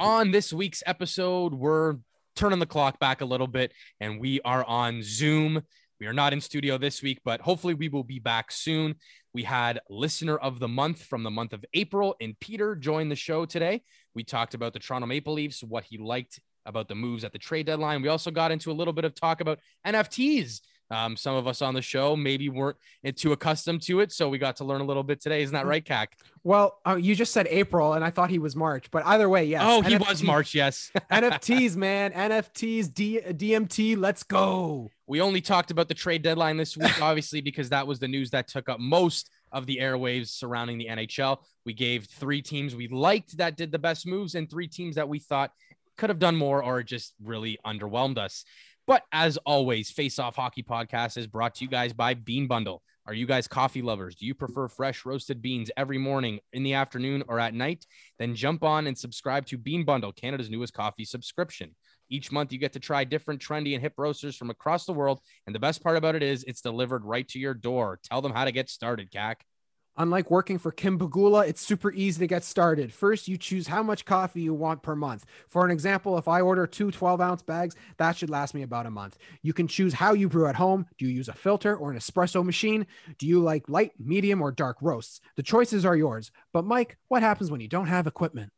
on this week's episode, we're turning the clock back a little bit and we are on Zoom. We are not in studio this week, but hopefully we will be back soon. We had listener of the month from the month of April, and Peter joined the show today. We talked about the Toronto Maple Leafs, what he liked about the moves at the trade deadline. We also got into a little bit of talk about NFTs. Um, some of us on the show maybe weren't too accustomed to it, so we got to learn a little bit today. Isn't that right, Cac? Well, uh, you just said April, and I thought he was March, but either way, yes. Oh, he was March, yes. NFTs, man, NFTs, D- DMT, let's go. We only talked about the trade deadline this week, obviously, because that was the news that took up most of the airwaves surrounding the NHL. We gave three teams we liked that did the best moves, and three teams that we thought could have done more or just really underwhelmed us. But as always, Face Off Hockey Podcast is brought to you guys by Bean Bundle. Are you guys coffee lovers? Do you prefer fresh roasted beans every morning, in the afternoon, or at night? Then jump on and subscribe to Bean Bundle, Canada's newest coffee subscription. Each month, you get to try different trendy and hip roasters from across the world. And the best part about it is it's delivered right to your door. Tell them how to get started, Cac. Unlike working for Kim Pegula, it's super easy to get started. First, you choose how much coffee you want per month. For an example, if I order two 12 ounce bags, that should last me about a month. You can choose how you brew at home. Do you use a filter or an espresso machine? Do you like light, medium, or dark roasts? The choices are yours. But, Mike, what happens when you don't have equipment?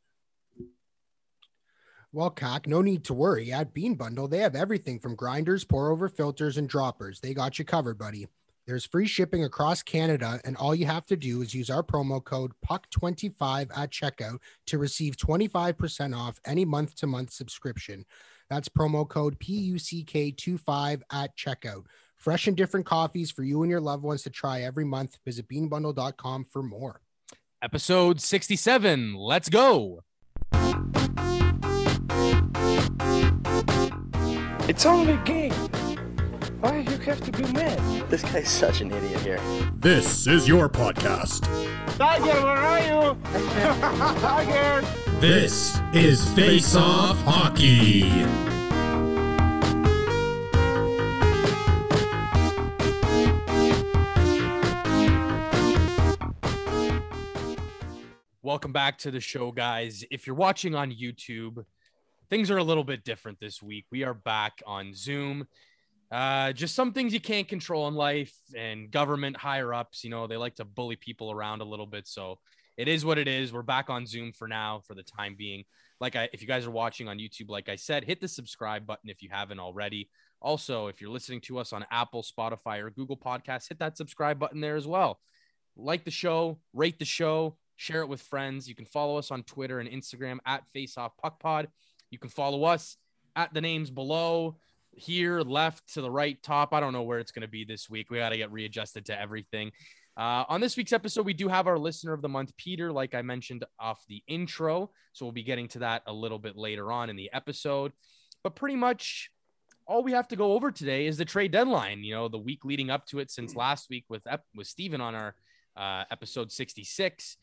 Well, cock, no need to worry. At Bean Bundle, they have everything from grinders, pour over filters, and droppers. They got you covered, buddy. There's free shipping across Canada, and all you have to do is use our promo code PUCK25 at checkout to receive 25% off any month to month subscription. That's promo code PUCK25 at checkout. Fresh and different coffees for you and your loved ones to try every month. Visit beanbundle.com for more. Episode 67. Let's go. It's only a game. Why do you have to be mad? This guy's such an idiot here. This is your podcast. Tiger, where are you? Tiger! This is Face Off Hockey. Welcome back to the show, guys. If you're watching on YouTube, things are a little bit different this week. We are back on Zoom uh, just some things you can't control in life and government higher ups, you know, they like to bully people around a little bit. So it is what it is. We're back on Zoom for now, for the time being. Like, I, if you guys are watching on YouTube, like I said, hit the subscribe button if you haven't already. Also, if you're listening to us on Apple, Spotify, or Google Podcasts, hit that subscribe button there as well. Like the show, rate the show, share it with friends. You can follow us on Twitter and Instagram at FaceOffPuckPod. You can follow us at the names below here, left to the right, top. I don't know where it's going to be this week. We got to get readjusted to everything. Uh, on this week's episode, we do have our listener of the month, Peter, like I mentioned off the intro. So we'll be getting to that a little bit later on in the episode. But pretty much all we have to go over today is the trade deadline. You know, the week leading up to it since last week with with Steven on our uh, episode 66.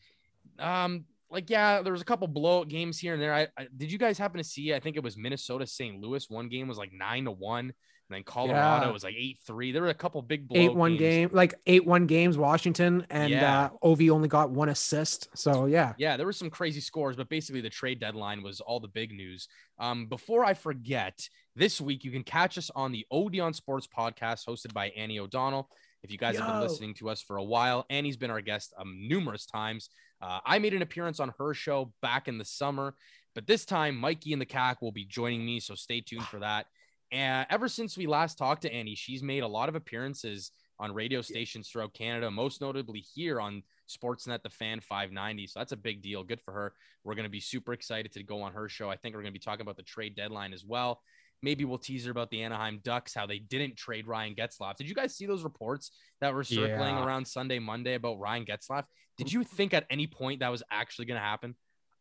Um, like yeah, there was a couple blowout games here and there. I, I, did you guys happen to see? I think it was Minnesota St. Louis. One game was like nine to one, and then Colorado yeah. was like eight three. There were a couple big eight one games. game, like eight one games. Washington and yeah. uh, Ovi only got one assist. So yeah, yeah, there were some crazy scores, but basically the trade deadline was all the big news. Um, before I forget, this week you can catch us on the Odeon Sports podcast hosted by Annie O'Donnell. If you guys Yo. have been listening to us for a while, Annie's been our guest um, numerous times. Uh, I made an appearance on her show back in the summer, but this time Mikey and the CAC will be joining me, so stay tuned for that. And ever since we last talked to Annie, she's made a lot of appearances on radio stations throughout Canada, most notably here on Sportsnet, the Fan 590. So that's a big deal. Good for her. We're going to be super excited to go on her show. I think we're going to be talking about the trade deadline as well. Maybe we'll tease her about the Anaheim Ducks, how they didn't trade Ryan Getzlaf. Did you guys see those reports that were circling yeah. around Sunday, Monday about Ryan Getzlaf? Did you think at any point that was actually going to happen?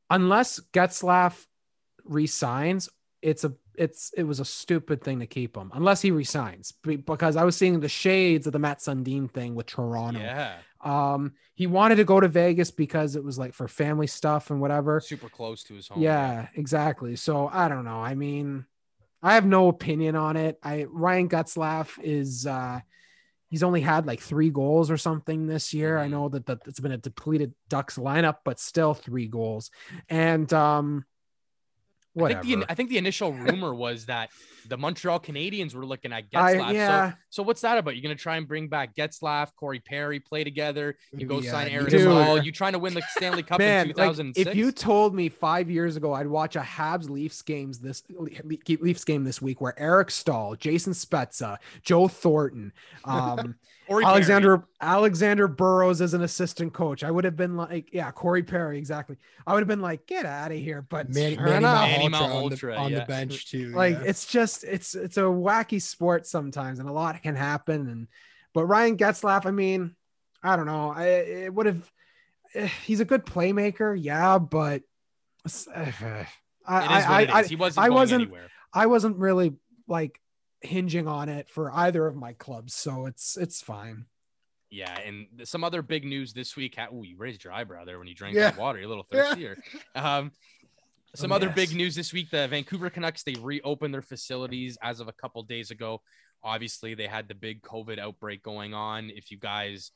Unless Getzlaf resigns, it's a it's it was a stupid thing to keep him unless he resigns because I was seeing the shades of the Mats Sundin thing with Toronto. Yeah. Um, he wanted to go to Vegas because it was like for family stuff and whatever. Super close to his home. Yeah, exactly. So I don't know. I mean, I have no opinion on it. I Ryan Getzlaf is uh he's only had like three goals or something this year. I mm-hmm. know that, that it's been a depleted Ducks lineup, but still three goals. And um I think, the, I think the initial rumor was that the Montreal Canadiens were looking at I- Getzlaf. yeah. So, so what's that about? You're going to try and bring back Getzlaf, Corey Perry, play together. You go Yeah, sign Aaron. Hall. You trying to win the Stanley Cup in Man, like, 2006? if you told me five years ago I'd watch a Habs Leafs games this Leafs game this week where Eric Staal, Jason Spezza, Joe Thornton, um, Corey Perry. Alexander Alexander Burrows as an assistant coach, I would have been like, yeah, Corey Perry, exactly. I would have been like, get out of here. But Man, sure Manny enough, Manny Malhotra on, Malhotra, the, on yeah. the bench too. like yeah. it's just it's it's a wacky sport sometimes and a lot can happen and but ryan getzlaf i mean i don't know i it would have eh, he's a good playmaker yeah but uh, it is I, I, I. He wasn't I wasn't- anywhere. I wasn't really like hinging on it for either of my clubs so it's it's fine Yeah, and some other big news this week. ha- Ooh, you raised your eyebrow there when you drank Yeah. that water. You're a little Yeah. thirstier. Um, some Oh, other yes. big news this week: the Vancouver Canucks they reopened their facilities as of a couple days ago. Obviously, they had the big COVID outbreak going on. If you guys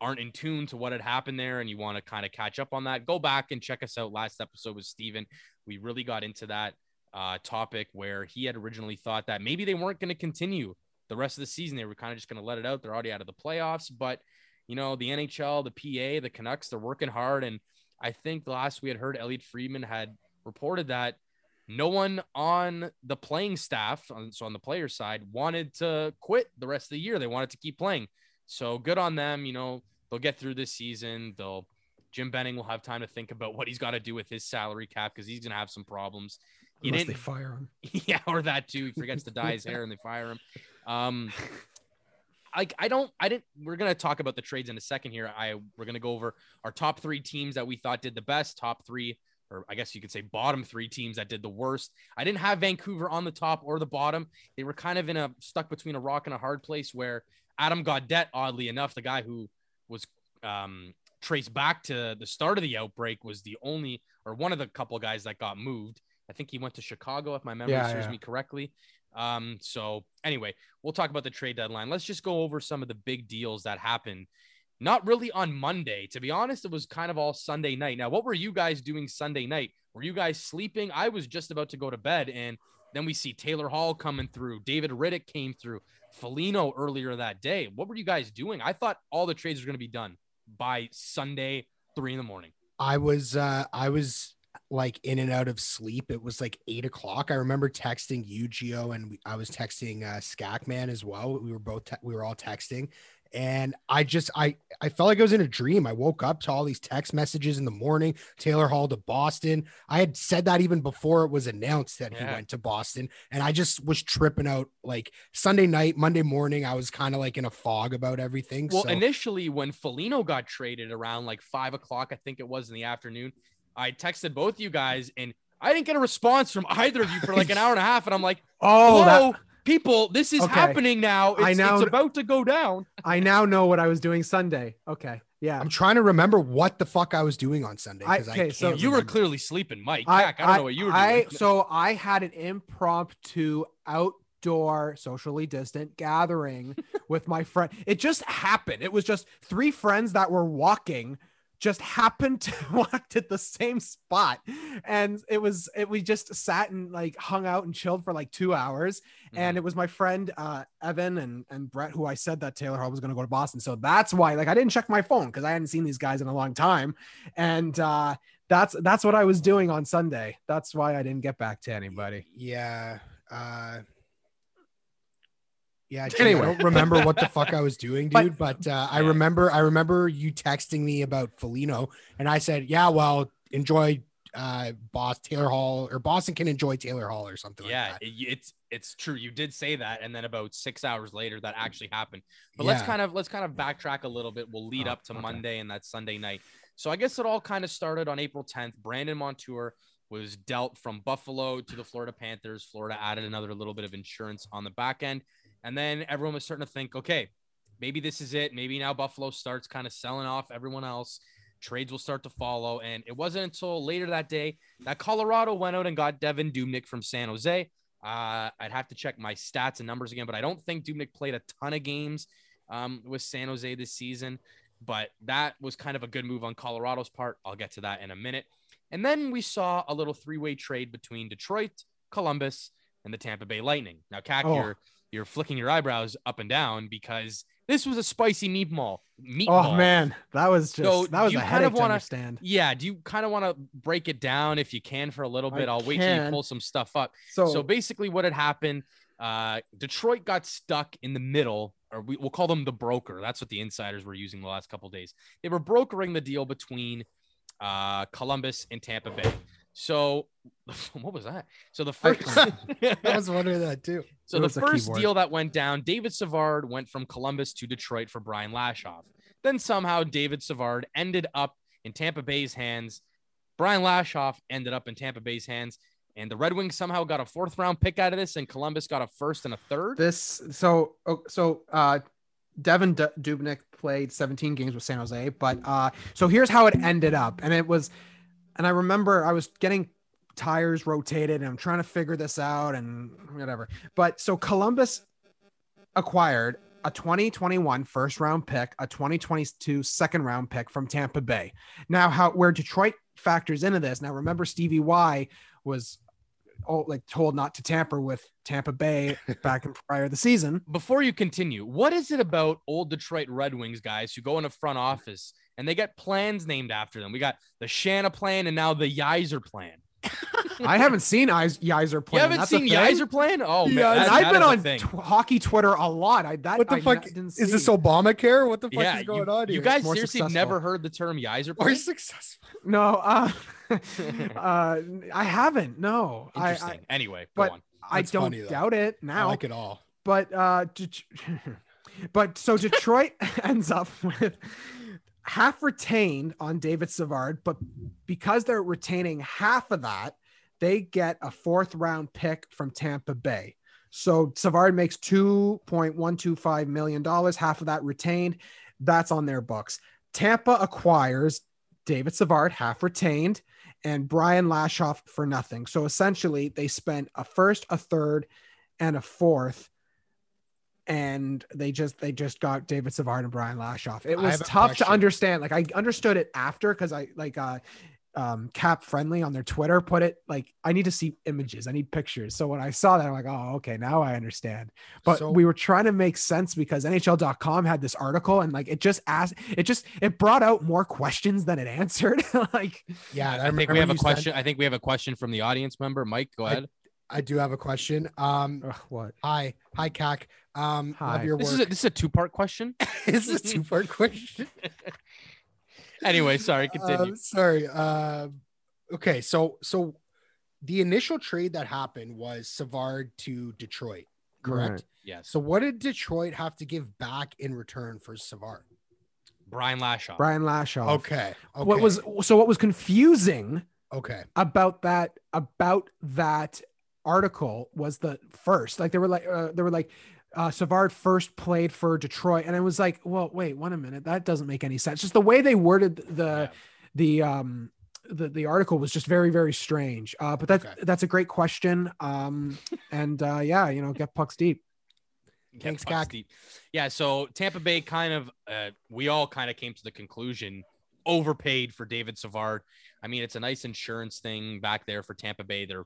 aren't in tune to what had happened there and you want to kind of catch up on that, go back and check us out. Last episode with Steven. We really got into that uh, topic where he had originally thought that maybe they weren't going to continue the rest of the season. They were kind of just going to let it out. They're already out of the playoffs, but you know, the NHL, the PA, the Canucks, they're working hard. And I think the last we had heard, Elliot Friedman had reported that no one on the playing staff, so on the player side, wanted to quit the rest of the year. They wanted to keep playing. So good on them. You know, they'll get through this season. They'll Jim Benning will have time to think about what he's got to do with his salary cap because he's gonna have some problems. He unless didn't they fire him yeah, or that too. He forgets to dye his hair and they fire him. Um, I I don't I didn't. We're gonna talk about the trades in a second here. I we're gonna go over our top three teams that we thought did the best, top three, or I guess you could say bottom three teams that did the worst. I didn't have Vancouver on the top or the bottom. They were kind of in a stuck between a rock and a hard place where Adam Gaudette, oddly enough, the guy who was um, traced back to the start of the outbreak, was the only or one of the couple guys that got moved. I think he went to Chicago, if my memory Yeah, serves yeah. me correctly. Um, so anyway, we'll talk about the trade deadline. Let's just go over some of the big deals that happened. Not really on Monday, to be honest. It was kind of all Sunday night. Now, what were you guys doing Sunday night? Were you guys sleeping? I was just about to go to bed, and then we see Taylor Hall coming through. David Rittich came through. Foligno earlier that day. What were you guys doing? I thought all the trades were going to be done by Sunday, three in the morning. I was uh I was like in and out of sleep. It was like eight o'clock. I remember texting you, Gio, and we, I was texting uh Skakman as well. We were both te- we were all texting, and I just I I felt like I was in a dream. I woke up to all these text messages in the morning. Taylor Hall to Boston. I had said that even before it was announced that he went to Boston, and I just was tripping out. Like Sunday night, Monday morning, I was kind of like in a fog about everything. Well, so, initially, when Foligno got traded around like five o'clock, I think it was in the afternoon, I texted both you guys and I didn't get a response from either of you for like an hour and a half. And I'm like, oh whoa, that, people, this is Okay. happening now. It's, I now- it's about to go down. i now know what i was doing sunday okay yeah I'm trying to remember what the fuck I was doing on Sunday. I- 'cause I okay, so can't You were clearly sleeping, Mike. Jack, I, don't know what you were doing. I, so I had an impromptu outdoor, socially distant gathering with my friend. It just happened. It was just three friends that were walking, just happened to walk at the same spot, and it was it. We just sat and like hung out and chilled for like two hours. And it was my friend uh, Evan and and Brett who I said that Taylor Hall was going to go to Boston. So that's why like I didn't check my phone because I hadn't seen these guys in a long time, and. uh that's that's what I was doing on Sunday. That's why I didn't get back to anybody. Yeah. Uh, yeah. gee, Anyway. I don't remember what the fuck I was doing, dude. But, uh, I remember, I remember you texting me about Foligno, and I said, "Yeah, well, enjoy uh, Boss Taylor Hall, or Boston can enjoy Taylor Hall, or something yeah, like that." it- it's it's true. You did say that, and then about six hours later, that actually happened. But let's kind of let's kind of backtrack a little bit. We'll lead Oh, up to okay. Monday and that Sunday night. So I guess it all kind of started on April 10th. Brandon Montour was dealt from Buffalo to the Florida Panthers. Florida added another little bit of insurance on the back end, and then everyone was starting to think, okay, maybe this is it. Maybe now Buffalo starts kind of selling off everyone else. Trades will start to follow, and it wasn't until later that day that Colorado went out and got Devan Dubnyk from San Jose. Uh, I'd have to check my stats and numbers again, but I don't think Dubnyk played a ton of games um, with San Jose this season. But that was kind of a good move on Colorado's part. I'll get to that in a minute. And then we saw a little three-way trade between Detroit, Columbus, and the Tampa Bay Lightning. Now, Cac, Oh. You're flicking your eyebrows up and down because this was a spicy meatball. Meatball. Oh man, that was just So, that was a kind headache of to wanna- understand. Yeah. Do you kind of want to break it down if you can for a little bit? I'll wait till you pull some stuff up. So, So basically, what had happened, uh, Detroit got stuck in the middle, or we, we'll call them the broker. That's what the insiders were using the last couple days. They were brokering the deal between uh, Columbus and Tampa Bay. So what was that? So the first, I was wondering that too. so the first deal that went down, David Savard went from Columbus to Detroit for Brian Lashoff. Then somehow David Savard ended up in Tampa Bay's hands. Brian Lashoff ended up in Tampa Bay's hands, and the Red Wings somehow got a fourth round pick out of this, and Columbus got a first and a third. this so oh, so uh Devin D- Dubnyk played 17 games with San Jose, but uh so here's how it ended up. And it was and I remember I was getting tires rotated and I'm trying to figure this out and whatever. But so Columbus acquired a 2021 first round pick, a 2022 second round pick from Tampa Bay. Now how where Detroit factors into this. Now remember Stevie Y was oh, like told not to tamper with Tampa Bay back in prior to the season. Before you continue, what is it about old Detroit Red Wings guys who go in a front office and they get plans named after them? We got the Shana plan and now the Yzer plan. I haven't seen Eis- Yizer play. You haven't seen Yzer plan? Oh man, Yeah, that- I've that been on thing. tw- hockey Twitter a lot. I that What the I fuck didn't is this. Obamacare? What the fuck yeah, is going you, on here? you guys seriously successful. never heard the term Yizer are plan? successful. no? Uh, uh, I haven't. No, Interesting. I, anyway, but- on. I That's don't funny, doubt it I now. like it all. but uh, but so Detroit ends up with half retained on David Savard, but because they're retaining half of that, they get a fourth round pick from Tampa Bay. So Savard makes two point one two five million dollars, half of that retained. That's on their books. Tampa acquires David Savard, half retained, and Brian Lashoff for nothing. So essentially, they spent a first, a third, and a fourth and they just they just got David Savard and Brian Lashoff. It was tough to understand. Like I understood it after because I like uh um Cap Friendly on their Twitter put it like I need to see images, I need pictures. So when I saw that, I'm like, oh okay, now I understand. But So- we were trying to make sense because NHL.com had this article and like it just asked it just it brought out more questions than it answered. like Yeah, I think we have a you said- question. I think we have a question from the audience member. Mike, go ahead. I do have a question. Um, ugh, what? hi, hi, CAC. Um, Hi. love your This work. is a, this is a two part question. this is a two part question. Anyway, sorry, continue. Um, sorry. Uh, okay, so so the initial trade that happened was Savard to Detroit, correct? Right. yes. So what did Detroit have to give back in return for Savard? Brian Lashoff. Brian Lashoff. Okay. okay. What was so what was confusing okay? about that about that article was the first like they were like uh, they were like uh Savard first played for Detroit and I was like well wait one a minute that doesn't make any sense just the way they worded the Yeah. the um the, the article was just very very strange uh but that's Okay. that's a great question um and uh yeah you know get pucks deep Get Thanks, pucks deep. Yeah, so Tampa Bay kind of uh, we all kind of came to the conclusion overpaid for David Savard. I mean, it's a nice insurance thing back there for Tampa Bay. They're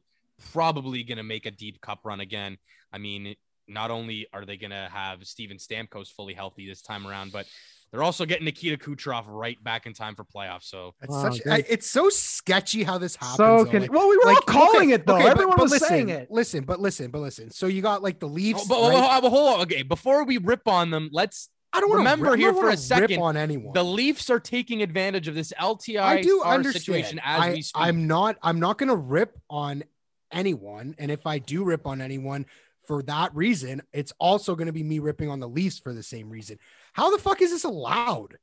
probably going to make a deep cup run again. I mean, not only are they going to have Steven Stamkos fully healthy this time around, but they're also getting Nikita Kucherov right back in time for playoffs. So It's Wow, such. I, it's so sketchy how this happens. so though, can like- well we were all like, calling okay, it though okay, everyone but was listen, saying it Listen, but listen, but listen. So you got like the Leafs. Oh, but, right? but hold on. Okay, before we rip on them, let's I don't remember rip- here don't for a second, on anyone. the Leafs are taking advantage of this LTI I do understand. situation as I, we speak. I'm not. I'm not going to rip on anyone, and if I do rip on anyone for that reason, it's also going to be me ripping on the Leafs for the same reason. How the fuck is this allowed?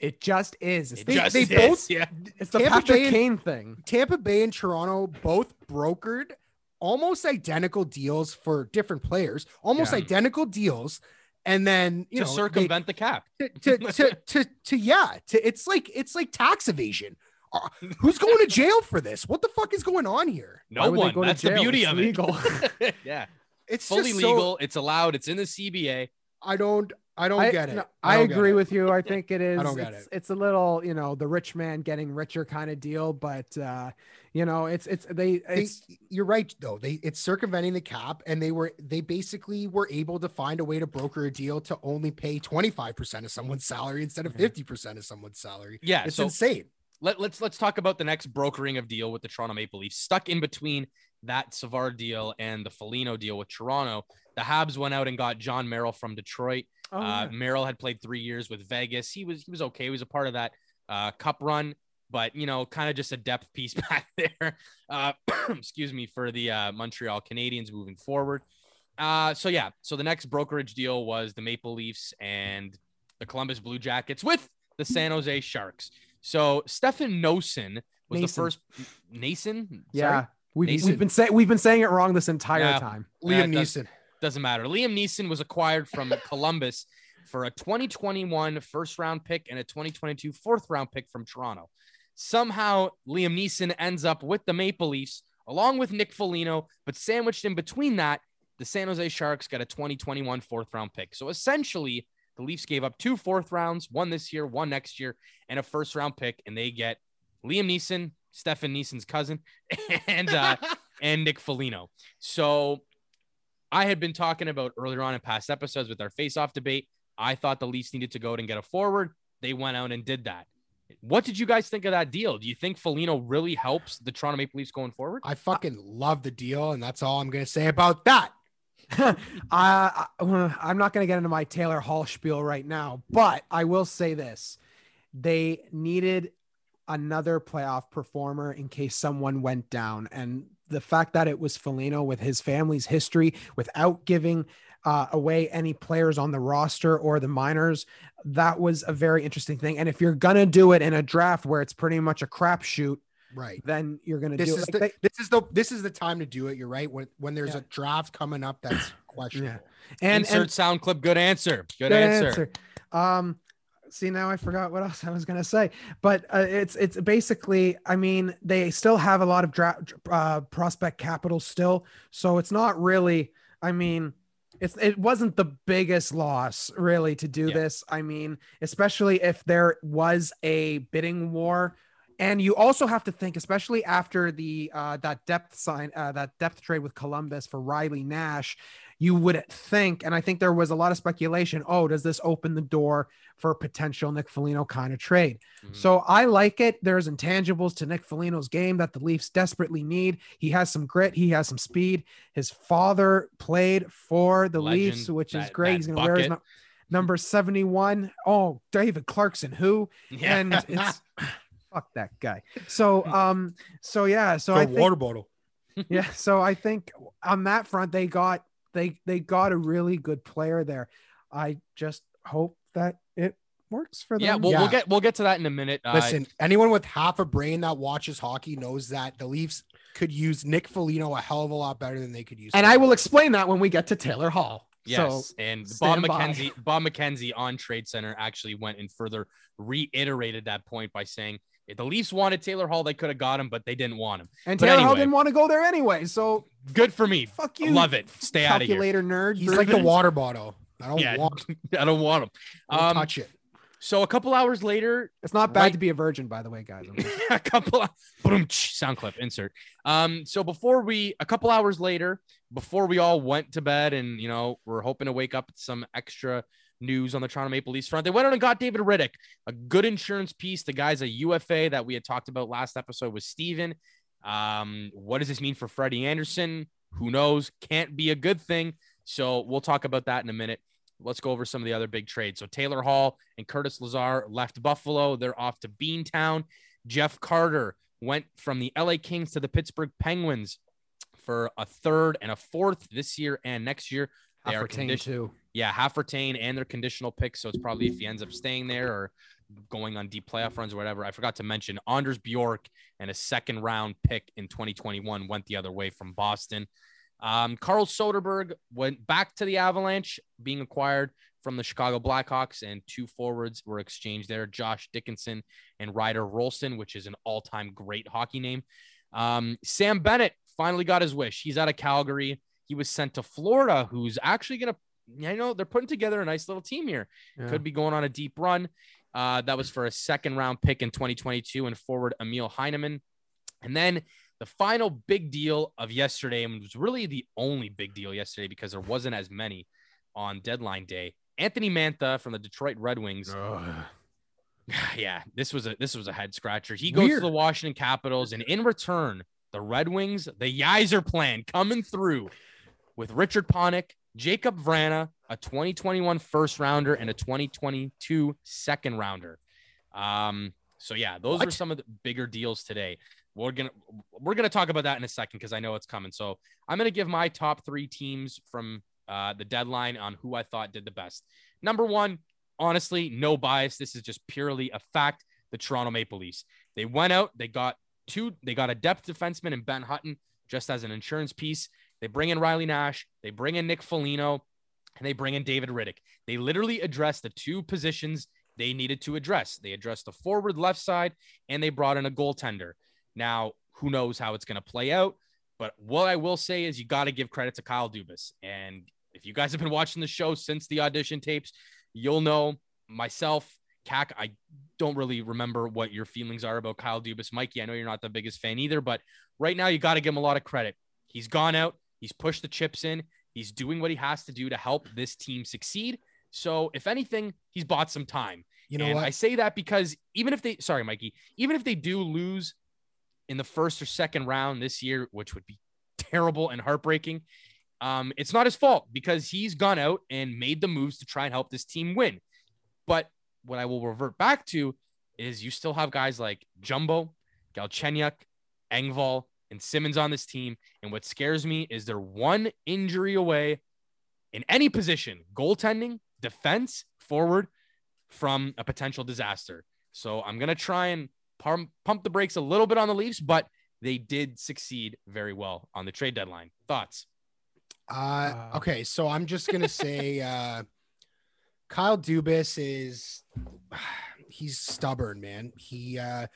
it just is It they- just they is, both- yeah. it's the Tampa Patrick Bay and- Kane thing Tampa Bay and Toronto both brokered almost identical deals for different players, almost Yeah. identical deals, and then you to know they- circumvent the cap. to, to, to, to, to yeah to it's like it's like tax evasion who's going to jail for this what the fuck is going on here No Why would they one. go to That's the beauty It's of legal. it. yeah, it's fully just so- legal. It's allowed. It's in the CBA. i don't I don't I, get it. no, I, don't get agree it. with you. I think it is. I don't get it's, it. it's a little, you know, the rich man getting richer kind of deal, but uh, you know, it's it's they They- it's you're right though. They it's circumventing the cap, and they were they basically were able to find a way to broker a deal to only pay 25 percent of someone's salary instead of Mhm. 50 percent of someone's salary. Yeah, It's so insane. Let, let's let's talk about the next brokering of deal with the Toronto Maple Leafs. Stuck in between that Savard deal and the Foligno deal with Toronto, the Habs went out and got John Merrill from Detroit. oh, uh, yeah. Merrill had played three years with Vegas. He was he was okay. He was a part of that uh, Cup run, but you know, kind of just a depth piece back there. Uh, excuse me for the uh, Montreal Canadiens moving forward. Uh, so yeah, so the next brokerage deal was the Maple Leafs and the Columbus Blue Jackets with the San Jose Sharks. So Stefan Noesen was the first Nason. yeah. We've, Nason. we've been saying we've been saying it wrong this entire Yeah. time. Liam that does- Neeson. doesn't matter. Liam Neeson was acquired from Columbus for a 2021 first round pick and a 2022 fourth round pick from Toronto. Somehow, Liam Neeson ends up with the Maple Leafs along with Nick Foligno, but sandwiched in between that, the San Jose Sharks got a 2021 fourth round pick. So essentially, the Leafs gave up two fourth rounds, one this year, one next year, and a first round pick, and they get Liam Neeson, Stefan Neeson's cousin, and uh, and Nick Foligno. So I had been talking about earlier on in past episodes with our face-off debate. I thought the Leafs needed to go out and get a forward. They went out and did that. What did you guys think of that deal? Do you think Foligno really helps the Toronto Maple Leafs going forward? I fucking love the deal, and that's all I'm gonna say about that. I, I'm not going to get into my Taylor Hall spiel right now, but I will say this: they needed another playoff performer in case someone went down, and the fact that it was Foligno with his family's history, without giving uh, away any players on the roster or the minors, that was a very interesting thing. And if you're gonna do it in a draft where it's pretty much a crapshoot, Right. then you're gonna This do is it. the Like they- this is the this is the time to do it. You're right. When when there's Yeah. a draft coming up that's questionable. and, Insert and sound clip. Good answer. Good, Good answer. Um, see now I forgot what else I was gonna say, but uh, it's it's basically I mean they still have a lot of draft uh, prospect capital still, so it's not really I mean it's it wasn't the biggest loss really to do Yeah. this. I mean especially if there was a bidding war. And you also have to think, especially after the uh, that depth sign, uh, that depth trade with Columbus for Riley Nash, you would think, and I think there was a lot of speculation. Oh, does this open the door for a potential Nick Foligno kind of trade? Mhm. So I like it. There's intangibles to Nick Foligno's game that the Leafs desperately need. He has some grit. He has some speed. His father played for the Legend, Leafs, which is great. He's going to wear his number 71. Oh, David Clarkson, who? Yeah. And it's fuck that guy. So um, so yeah, so So I think water bottle. yeah so i think on that front they got they they got a really good player there i just hope that it works for them yeah, well, Yeah. we'll get we'll get to that in a minute. Uh, Listen, anyone with half a brain that watches hockey knows that the Leafs could use Nick Foligno a hell of a lot better than they could use. and i will explain that when we get to taylor hall Yes, so and Bob stand by. McKenzie, Bob McKenzie on Trade Center actually went and further reiterated that point by saying if the Leafs wanted Taylor Hall, they could have got him, but they didn't want him. and But taylor hall didn't want to go there anyway so Good for me. fuck you Love it. Stay out of here. calculator nerd He's like the water bottle. I don't Yeah, want I don't want him. don't Um, touch it. so a couple hours later, it's not bad right- to be a virgin by the way guys a couple of boom, sound clip insert. Um, so before we a couple hours later, before we all went to bed, and you know, we're hoping to wake up with some extra news on the Toronto Maple Leafs front. They went out and got David Rittich, a good insurance piece. The guy's a UFA that we had talked about last episode with Steven. Um, what does this mean for Freddie Anderson? Who knows? Can't be a good thing. So we'll talk about that in a minute. Let's go over some of the other big trades. So Taylor Hall and Curtis Lazar left Buffalo. They're off to Beantown. Jeff Carter went from the LA Kings to the Pittsburgh Penguins for a third and a fourth this year and next year. They are Aftertain, conditioned. Yeah, half retain and their conditional picks. So it's probably if he ends up staying there or going on deep playoff runs or whatever. I forgot to mention Anders Bjork and a second round pick in 2021 went the other way from Boston. Um, Carl Soderberg went back to the Avalanche, being acquired from the Chicago Blackhawks, and two forwards were exchanged there Josh Dickinson and Ryder Rolston, which is an all time great hockey name. Um, Sam Bennett finally got his wish. He's out of Calgary. He was sent to Florida, who's actually going to you know, they're putting together a nice little team here. Yeah. Could be going on a deep run. Uh, that was for a second round pick in 2022 and forward Emil Heineman. And then the final big deal of yesterday, and was really the only big deal yesterday because there wasn't as many on deadline day. Anthony Mantha from the Detroit Red Wings. Ugh. yeah, this was a this was a head scratcher. He goes Weird. to the Washington Capitals, and in return, the Red Wings, the Yzer plan coming through with Richard Panik, Jakub Vrana, a 2021 first rounder, and a 2022 second rounder. Um, so yeah, those are some of the bigger deals today. We're gonna we're gonna talk about that in a second because I know it's coming. So I'm gonna give my top three teams from uh, the deadline on who I thought did the best. Number one, honestly, no bias. This is just purely a fact. The Toronto Maple Leafs. They went out, they got two, they got a depth defenseman in Ben Hutton just as an insurance piece. They bring in Riley Nash, they bring in Nick Foligno, and they bring in David Rittich. They literally addressed the two positions they needed to address. They addressed the forward left side and they brought in a goaltender. Now, who knows how it's going to play out? But what I will say is you got to give credit to Kyle Dubas. And if you guys have been watching the show since the audition tapes, you'll know myself, CAC, I don't really remember what your feelings are about Kyle Dubas. Mikey, I know you're not the biggest fan either, but right now you got to give him a lot of credit. He's gone out, he's pushed the chips in, he's doing what he has to do to help this team succeed. So, if anything, he's bought some time. You know? I say that because even if they, sorry, Mikey, even if they do lose in the first or second round this year, which would be terrible and heartbreaking, um, it's not his fault because he's gone out and made the moves to try and help this team win. But what I will revert back to is you still have guys like Jumbo, Galchenyuk, Engvall, and Simmonds on this team. And what scares me is they're one injury away in any position, goaltending, defense, forward, from a potential disaster. So I'm going to try and pump, pump the brakes a little bit on the Leafs, but they did succeed very well on the trade deadline. Thoughts? Uh, Uh, okay, so I'm just gonna say uh, Kyle Dubas is he's stubborn, man. He uh,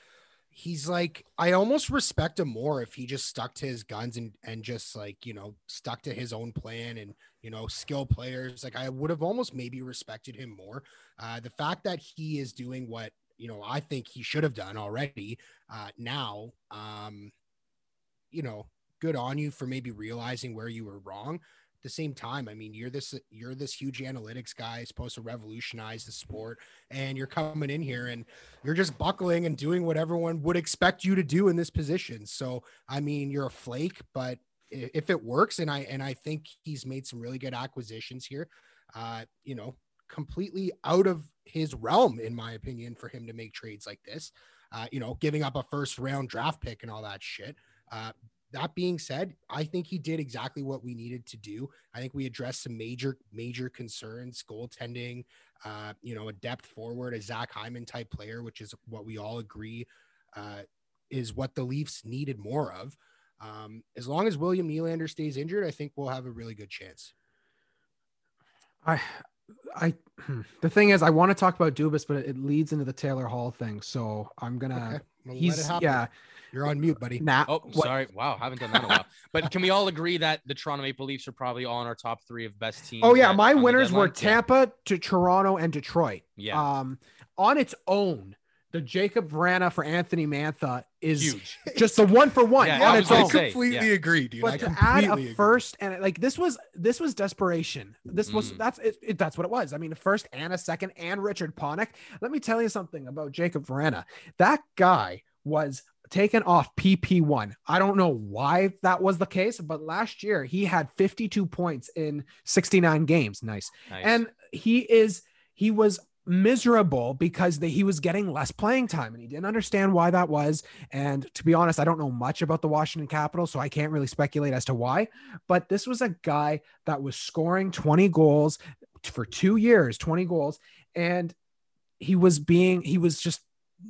he's like I almost respect him more if he just stuck to his guns and and just like you know stuck to his own plan and you know skill players. Like I would have almost maybe respected him more. Uh, the fact that he is doing what you know I think he should have done already uh, now, um, you know, good on you for maybe realizing where you were wrong the same time i mean you're this you're this huge analytics guy supposed to revolutionize the sport and you're coming in here and you're just buckling and doing what everyone would expect you to do in this position. So i mean you're a flake but if it works and i and i think he's made some really good acquisitions here uh you know completely out of his realm in my opinion for him to make trades like this uh you know giving up a first round draft pick and all that shit uh that being said, I think he did exactly what we needed to do. I think we addressed some major, major concerns, goaltending, uh, you know, a depth forward, a Zach Hyman type player, which is what we all agree uh, is what the Leafs needed more of. Um, as long as William Nylander stays injured, I think we'll have a really good chance. I, I, the thing is, I want to talk about Dubas, but it leads into the Taylor Hall thing. So I'm gonna. Okay, we'll let it he's happen. yeah. You're on mute, buddy. Now, Oh, what- sorry. Wow. Haven't done that in a while. But can we all agree that the Toronto Maple Leafs are probably all in our top three of best teams? Oh yeah, at- my winners were deadline? Yeah. Tampa to Toronto and Detroit. Yeah. Um, on its own, the Jakub Vrana for Anthony Mantha is Huge. just the one for one Yeah, on I its own. say, completely yeah. agree, dude. I But to add a agree. first and like this was this was desperation. This was Mm. that's it, it- that's what it was. I mean, a first and a second and Richard Panik. Let me tell you something about Jacob Verana. That guy was taken off PP1. I don't know why that was the case, but last year he had 52 points in 69 games. Nice. Nice. And he is he was miserable because they, he was getting less playing time and he didn't understand why that was and to be honest I don't know much about the Washington Capitals so I can't really speculate as to why but this was a guy that was scoring 20 goals for 2 years 20 goals and he was being he was just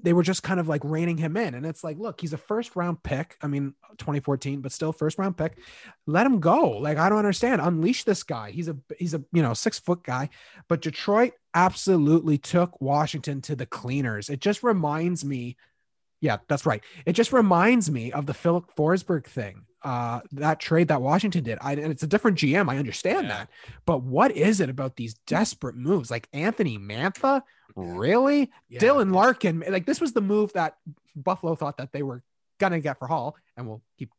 they were just kind of like reining him in and it's like look he's a first round pick I mean 2014 but still first round pick let him go like I don't understand unleash this guy he's a he's a you know 6 foot guy but Detroit absolutely took Washington to the cleaners. It just reminds me, yeah, that's right. It just reminds me of the Filip Forsberg thing. uh, that trade that Washington did. I, and it's a different GM. I understand Yeah. that, but what is it about these desperate moves like Anthony Mantha? Really, Yeah. Dylan Larkin? Like this was the move that Buffalo thought that they were gonna get for Hall, and we'll keep.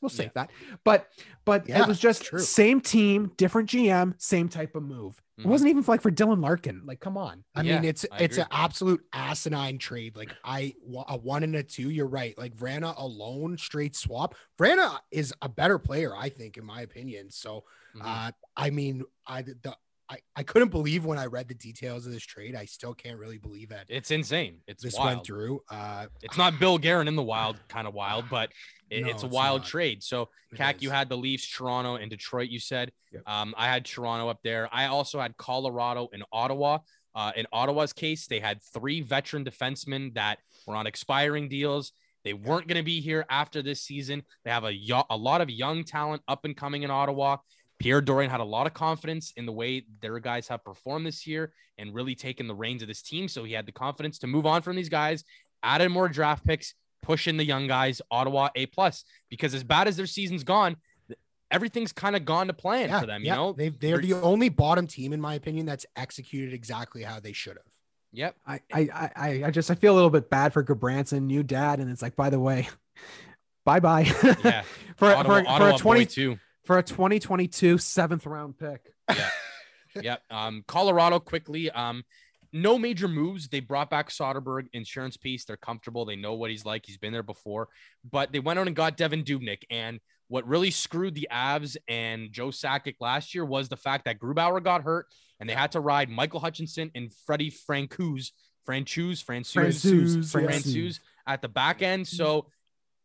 We'll save that, but but Yeah, it was just true. same team, different GM, same type of move. Mhm. It wasn't even like for Dylan Larkin. Like, come on. I Yeah, mean, it's I it's agree. an absolute asinine trade. Like I a one and a two. You're right. Like Vrana alone, straight swap. Vrana is a better player, I think, in my opinion. So, Mhm. uh, I mean, I the I, I couldn't believe when I read the details of this trade. I still can't really believe that It's insane. It's this wild. went through. Uh, It's not Bill Guerin in the wild, kind of wild, but it, No, it's a it's wild not. trade. So, It Cac, you had the Leafs, Toronto, and Detroit. You said Yep. um, I had Toronto up there. I also had Colorado and Ottawa. Uh, in Ottawa's case, they had three veteran defensemen that were on expiring deals. They weren't going to be here after this season. They have a, yo- a lot of young talent up and coming in Ottawa. Pierre Dorion had a lot of confidence in the way their guys have performed this year and really taken the reins of this team. So he had the confidence to move on from these guys, added more draft picks, push in the young guys, Ottawa A plus. Because as bad as their season's gone, everything's kind of gone to plan for them. You know, they they're the only bottom team, in my opinion, that's executed exactly how they should have. yep. I, I, I, I just I feel a little bit bad for Gudbranson, new dad, and it's like, by the way, bye bye. Yeah. for, Ottawa, for, for Ottawa a twenty boy too. For a 2022 seventh round pick. Yeah. Yep. Um, Colorado quickly. Um, no major moves. They brought back Soderberg, insurance piece. They're comfortable. They know what he's like. He's been there before. But they went out and got Devan Dubnyk. And what really screwed the Avs and Joe Sakic last year was the fact that Grubauer got hurt and they had to ride Michael Hutchinson and Freddie Francouz, Francouz, Francouz, Francouz, Francouz at the back end. So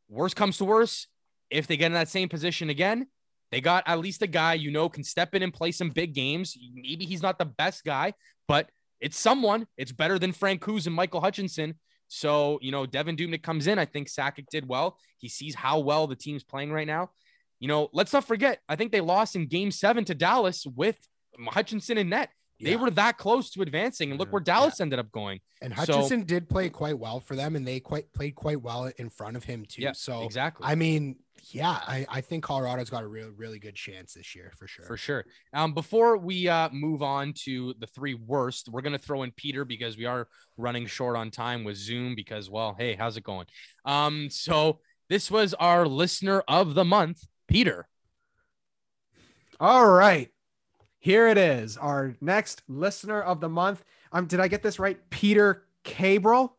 worst comes to worst, if they get in that same position again, they got at least a guy you know can step in and play some big games. Maybe he's not the best guy, but it's someone. It's better than Francouz and Michael Hutchinson. So, you know, Devan Dubnyk comes in. I think Sakic did well. He sees how well the team's playing right now. You know, let's not forget, I think they lost in game seven to Dallas with Hutchinson and net. They Yeah. were that close to advancing, and look Yeah. where Dallas ended up going. And So- Hutchinson did play quite well for them, and they quite played quite well in front of him too. Yeah, so exactly. I mean, yeah, I, I think Colorado's got a real really good chance this year for sure. For sure. Um, before we uh, move on to the three worst, we're gonna throw in Peter because we are running short on time with Zoom. Because well, hey, how's it going? Um, so this was our listener of the month, Peter. All right. Here it is. Our next listener of the month. Um, did I get this right? Peter Cabral.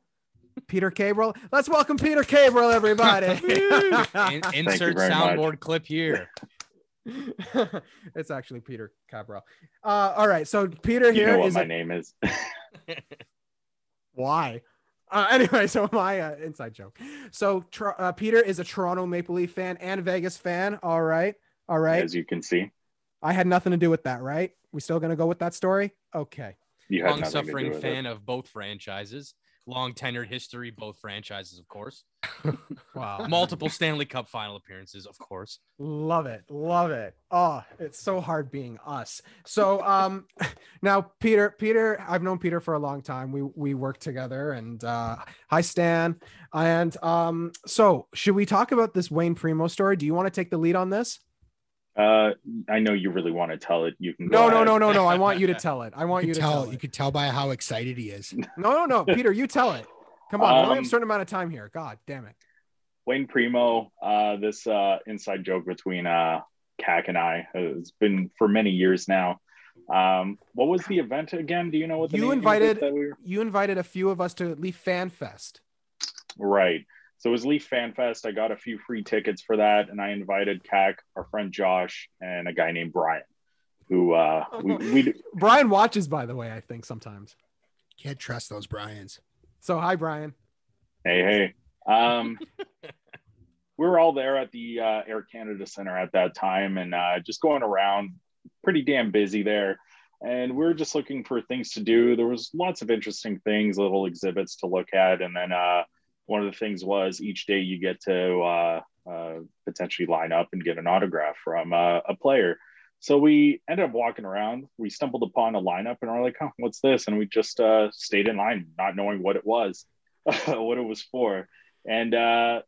Peter Cabral. Let's welcome Peter Cabral, everybody. In- insert very much. soundboard clip here. it's actually Peter Cabral. Uh, all right. So Peter You here know what is my a- name is. why. Uh, anyway, so my uh, inside joke. So Tr- uh, Peter is a Toronto Maple Leaf fan and Vegas fan. All right. All right. As you can see, I had nothing to do with that, right? We still gonna go with that story? Okay. you had Long nothing to do suffering fan it. of both franchises. Long tenured history, both franchises, of course. Wow. Multiple Stanley Cup final appearances, of course. Love it. Love it. Oh, it's so hard being us. So um now Peter, Peter, I've known Peter for a long time. We we work together and uh hi Stan. And um so should we talk about this Wayne Primeau story? Do you want to take the lead on this? Uh, I know you really want to tell it. You can. No, go no, ahead. no, no, no. I want you to tell it. I want You you to tell, tell you it. could tell by how excited he is. No, no, no. Peter, you tell it. Come on. we only have a Um, certain amount of time here. God damn it. Wayne Primeau, uh, this uh, inside joke between uh, CAC and I has been for many years now. Um, what was the event again? Do you know what the You name invited- that we were? You invited a few of us to Leaf Fan Fest. Right. So it was Leaf Fan Fest. I got a few free tickets for that, and I invited CAC, our friend Josh, and a guy named Brian, who uh, we, we Brian watches, by the way, I think sometimes. Can't trust those Brian's. So hi, Brian. Hey, hey. Um, we were all there at the uh, Air Canada Center at that time and uh, just going around, pretty damn busy there. And we were just looking for things to do. There was lots of interesting things, little exhibits to look at. And then uh, one of the things was each day you get to uh, uh, potentially line up and get an autograph from uh, a player. So we ended up walking around. We stumbled upon a lineup and we're like, "Huh, what's this?" And we just uh, stayed in line, not knowing what it was, what it was for. And uh,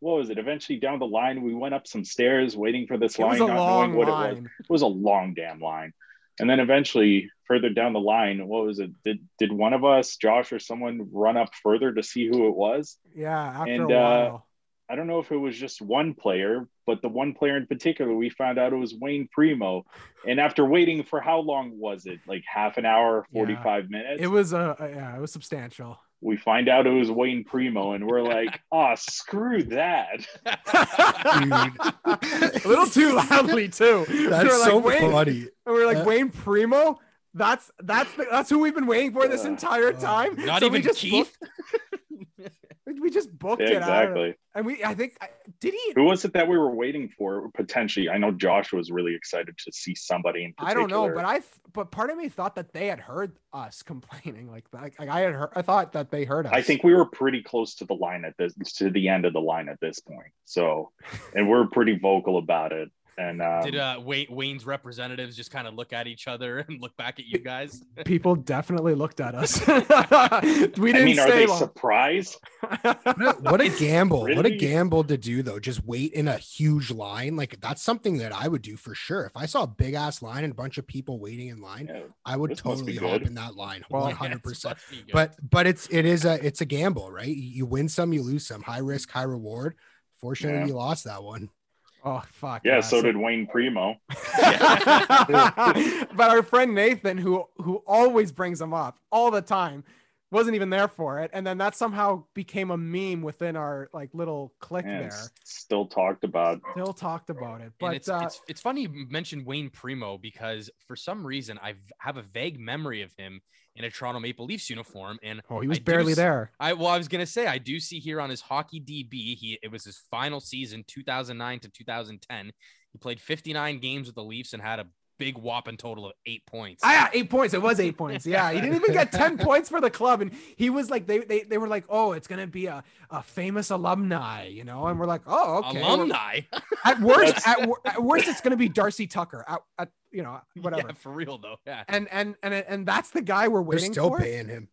what was it? Eventually down the line, we went up some stairs waiting for this It line, not knowing what it was. It was a long damn line. And then eventually, further down the line, what was it? Did did one of us, Josh or someone, run up further to see who it was? Yeah, after And, a uh, while. I don't know if it was just one player, but the one player in particular, we found out it was Wayne Primeau. And after waiting for how long was it? Like half an hour, Yeah. 45 minutes? It was a uh, yeah, it was substantial. we find out it was Wayne Primeau, and we're like, oh, screw that. a little too loudly too. We That's were like, so Wayne, funny. And we are like, Uh, Wayne Primeau. That's that's the, that's who we've been waiting for this Uh, entire uh, time. Not So we even just Keith. booked- we just booked Yeah, it out. exactly. And we, I think, I- did he? Who was it that we were waiting for? Potentially, I know Josh was really excited to see somebody in particular. I don't know, but I, th- but part of me thought that they had heard us complaining. Like, like, like I had heard, I thought that they heard us. I think we were pretty close to the line at this, to the end of the line at this point. So, and we're pretty vocal about it. And um, Did uh, Wayne's representatives just kind of look at each other and look back at you guys? people definitely looked at us. we didn't I mean, are stay they long. surprised? What a, what a gamble. What a gamble to do though. Just wait in a huge line. Like that's something that I would do for sure. If I saw a big ass line and a bunch of people waiting in line, Yeah, I would This must be totally hop in that line. Well, One Yeah, hundred it percent. must be good. But but it's it is a it's a gamble, right? You you win some, you lose some. High risk, high reward. Fortunately, Yeah. you lost that one. Oh fuck. yeah. So did Wayne Primeau. but our friend Nathan, who who always brings them up all the time, wasn't even there for it, and then that somehow became a meme within our like little clique And there. still talked about. Still talked about it, but it's, uh, it's it's funny you mentioned Wayne Primeau because for some reason I have a vague memory of him in a Toronto Maple Leafs uniform, and oh, he was I barely there. I well I was gonna say I do see here on his hockey DB he it was his final season 2009 to 2010. He played 59 games with the Leafs and had a big whopping total of eight points. Ah, yeah, eight points. It was eight points. Yeah, he didn't even get ten points for the club, and he was like, they they, they were like, oh, it's gonna be a, a famous alumni, you know, and we're like, oh, okay. Alumni, At worst, at, at worst, it's gonna be Darcy Tucker. At, at you know, whatever. yeah, for real though. Yeah, And and and and that's the guy we're waiting They're still for. paying him.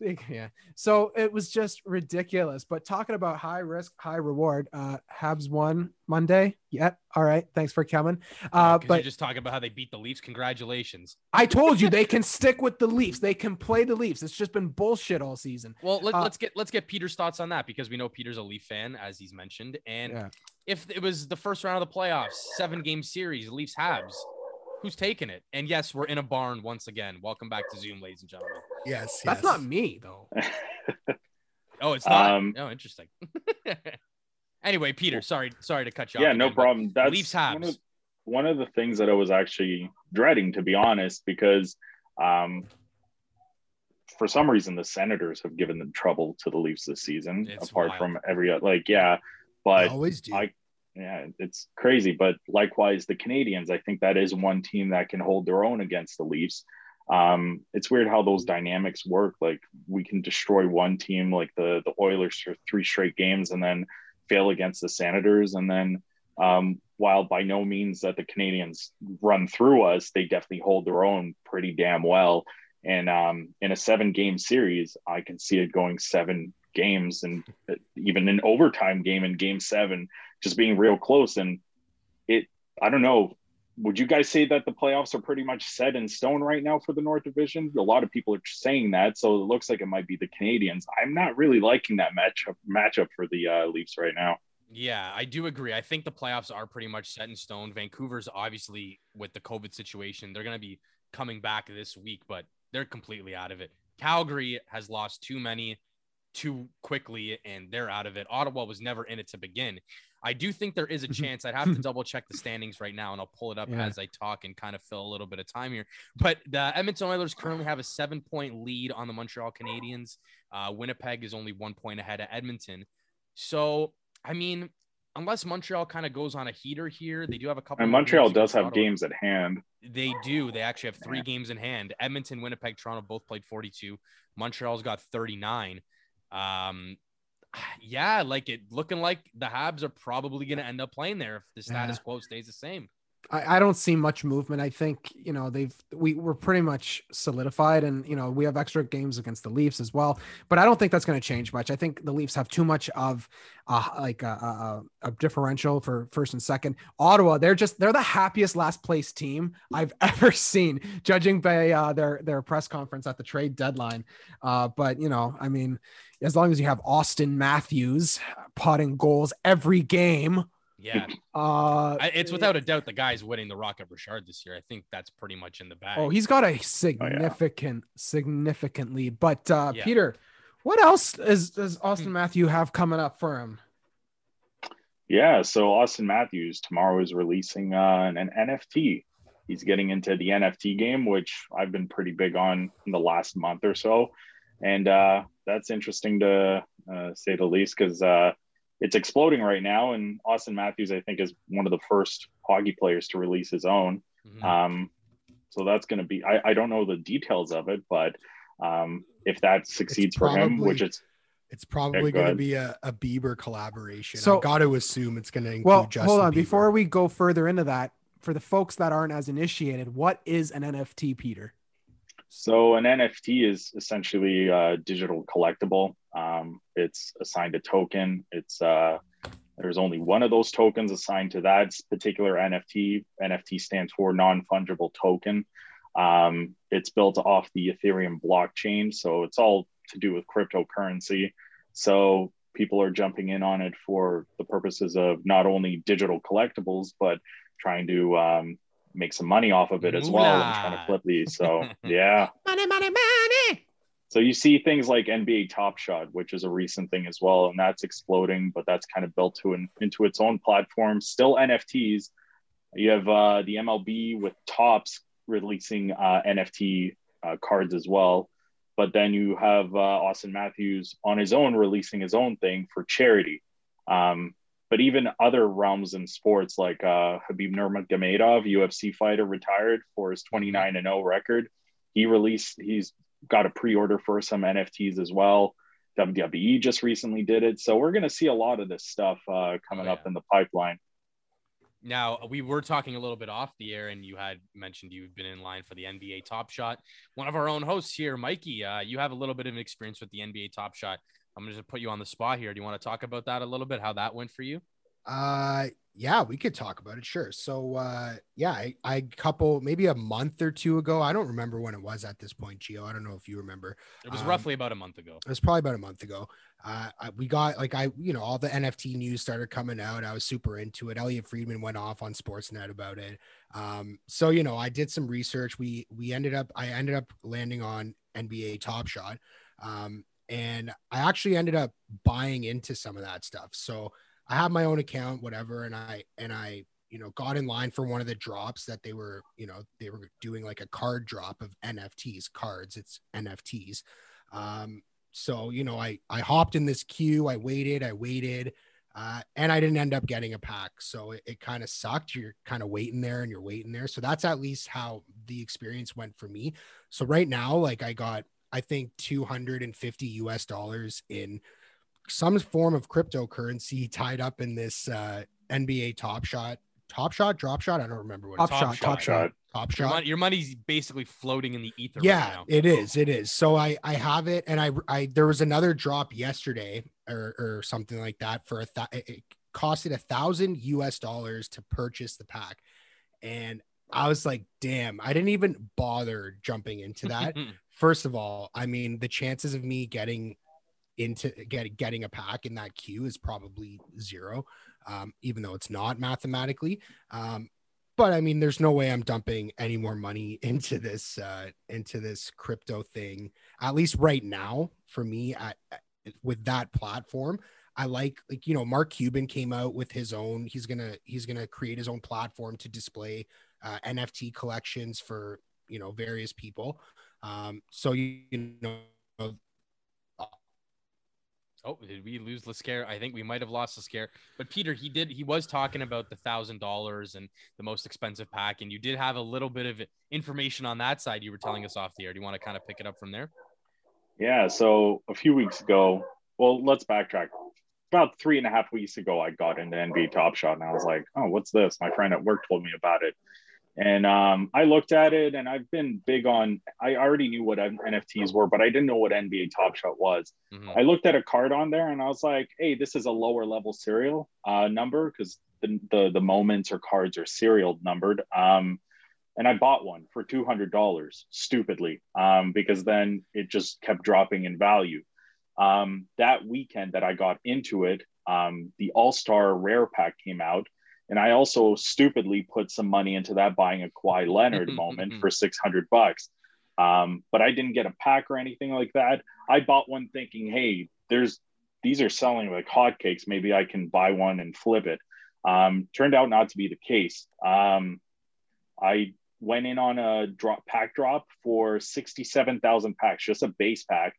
Yeah. So it was just ridiculous. But talking about high risk, high reward, uh Habs won Monday. Yeah. All right. Thanks for coming. Uh, but just talking about how they beat the Leafs. Congratulations. I told you they can stick with the Leafs. They can play the Leafs. It's just been bullshit all season. Well, let, Uh, let's get let's get Peter's thoughts on that because we know Peter's a Leaf fan, as he's mentioned. And Yeah. if it was the first round of the playoffs, seven game series, Leafs Habs, who's taking it? And yes, we're in a barn once again. Welcome back to Zoom, ladies and gentlemen. Yes. That's yes. not me though. Oh, it's not. Um, oh, interesting. anyway, Peter, sorry, sorry to cut you yeah, off. Yeah, no problem. That's Leafs one of, one of the things that I was actually dreading, to be honest, because um, for some reason the Senators have given them trouble to the Leafs this season. It's apart wild. from every like, yeah, They but always do. I- yeah, it's crazy. But likewise, the Canadians, I think that is one team that can hold their own against the Leafs. Um, it's weird how those dynamics work. Like we can destroy one team, like the the Oilers, for three straight games, and then fail against the Senators, and then um, while by no means that the Canadians run through us, they definitely hold their own pretty damn well. And um, in a seven game series, I can see it going seven games and even an overtime game in game seven, just being real close. And it, I don't know, would you guys say that the playoffs are pretty much set in stone right now for the North Division? A lot of people are saying that. So it looks like it might be the Canadians. I'm not really liking that matchup matchup for the uh, Leafs right now. Yeah, I do agree. I think the playoffs are pretty much set in stone. Vancouver's obviously with the COVID situation, they're going to be coming back this week, but they're completely out of it. Calgary has lost too many too quickly and they're out of it. Ottawa was never in it to begin. I do think there is a chance. I'd have to double check the standings right now and I'll pull it up Yeah. as I talk and kind of fill a little bit of time here. But the Edmonton Oilers currently have a seven point lead on the Montreal Canadiens. Uh, Winnipeg is only one point ahead of Edmonton. So, I mean, unless Montreal kind of goes on a heater here, they do have a couple. And more Montreal does have Ottawa. games at hand. They do. They actually have three Yeah. games in hand. Edmonton, Winnipeg, Toronto both played 42. Montreal's got 39. Um, yeah, like it looking like the Habs are probably going to end up playing there if the status quo stays the same. I, I don't see much movement. I think you know they've we we're pretty much solidified, and you know we have extra games against the Leafs as well. But I don't think that's going to change much. I think the Leafs have too much of uh, like a, a, a differential for first and second. Ottawa, they're just they're the happiest last place team I've ever seen, judging by uh, their their press conference at the trade deadline. Uh, but you know, I mean, as long as you have Auston Matthews potting goals every game. Yeah, Uh, I, it's without a doubt the guy's winning the Rocket Richard this year. I think that's pretty much in the bag. Oh, he's got a significant, significant lead. But uh, Yeah. Peter, what else is does Auston Matthew have coming up for him? Yeah, so Auston Matthews tomorrow is releasing uh, an, an NFT. He's getting into the NFT game, which I've been pretty big on in the last month or so, and uh, that's interesting to uh, say the least because uh, it's exploding right now. And Auston Matthews, I think, is one of the first hockey players to release his own. Mhm. Um, so that's going to be. I, I don't know the details of it, but um, if that succeeds for him, which it's It's probably go going to be a, a Bieber collaboration. So- I got to assume it's going to include Well, Justin hold on. Bieber. Before we go further into that, for the folks that aren't as initiated, what is an NFT, Peter? So an NFT is essentially a digital collectible. Um, it's assigned a token. It's uh, there's only one of those tokens assigned to that particular NFT. NFT stands for non-fungible token. Um, it's built off the Ethereum blockchain, so it's all to do with cryptocurrency. So people are jumping in on it for the purposes of not only digital collectibles, but trying to um, make some money off of it as well and trying to flip these. So yeah. Money, money, money. So you see things like NBA Top Shot, which is a recent thing as well, and that's exploding, but that's kind of built to an, into its own platform. Still NFTs. You have uh, the MLB with Topps releasing uh, NFT uh, cards as well, but then you have uh, Auston Matthews on his own releasing his own thing for charity. Um, but even other realms in sports, like uh, Khabib Nurmagomedov, UFC fighter, retired for his 29 and 0 record. He released. He's got a pre-order for some NFTs as well. WWE just recently did it, so we're going to see a lot of this stuff uh, coming Oh, up in the pipeline. Now we were talking a little bit off the air, and you had mentioned you've been in line for the NBA Top Shot. One of our own hosts here, Mikey, uh, you have a little bit of an experience with the NBA Top Shot. I'm gonna just put you on the spot here. Do you want to talk about that a little bit? How that went for you? Uh, yeah, we could talk about it. Sure. So, uh, yeah, I, I couple maybe a month or two ago. I don't remember when it was at this point, Gio. I don't know if you remember. It was Um, roughly about a month ago. It was probably about a month ago. Uh, I, we got like I, you know, all the NFT news started coming out. I was super into it. Elliotte Friedman went off on Sportsnet about it. Um, so you know, I did some research. We we ended up, I ended up landing on NBA Top Shot, um, and I actually ended up buying into some of that stuff. So I have my own account, whatever, and I and I you know got in line for one of the drops that they were you know they were doing like a card drop of NFTs cards. It's NFTs. Um, so you know I I hopped in this queue. I waited. I waited. Uh, and I didn't end up getting a pack. So it, it kind of sucked. You're kind of waiting there and you're waiting there. So that's at least how the experience went for me. So right now, like I got, I think 250 US dollars in some form of cryptocurrency tied up in this uh, NBA Top Shot, Top Shot, Drop Shot. I don't remember what Top it's shot, Shot. top shot. Top Your, Shot. your money's basically floating in the ether. Yeah, right now. it is. It is. So I I have it, and I I there was another drop yesterday or or something like that for a th- it costed a thousand US dollars to purchase the pack, and I was like, damn, I didn't even bother jumping into that. First of all, I mean, the chances of me getting into get, getting a pack in that queue is probably zero, um, even though it's not mathematically. Um, but I mean, there's no way I'm dumping any more money into this uh, into this crypto thing. At least right now, for me, at, with that platform, I like like you know, Mark Cuban came out with his own. He's gonna he's gonna create his own platform to display uh, NFT collections for you know various people. Um, so you, you know. Oh, did we lose Lascare? I think we might have lost Lascare. But Peter, he did. He was talking about the thousand dollars and the most expensive pack, and you did have a little bit of information on that side. You were telling us off the air. Do you want to kind of pick it up from there? Yeah. So a few weeks ago, well, let's backtrack. about three and a half weeks ago, I got into NBA Top Shot and I was like, oh, what's this? My friend at work told me about it. And um, I looked at it and I've been big on, I already knew what NFTs were, but I didn't know what NBA Top Shot was. Mhm. I looked at a card on there and I was like, hey, this is a lower level serial uh, number because the, the, the moments or cards are serial numbered. Um, and I bought one for $200 stupidly um, because then it just kept dropping in value. Um, that weekend that I got into it, um, the All Star Rare Pack came out. And I also stupidly put some money into that, buying a Kawhi Leonard moment for 600 bucks. Um, but I didn't get a pack or anything like that. I bought one thinking, hey, there's these are selling like hotcakes. Maybe I can buy one and flip it. Um, turned out not to be the case. Um, I went in on a drop pack drop for 67,000 packs, just a base pack.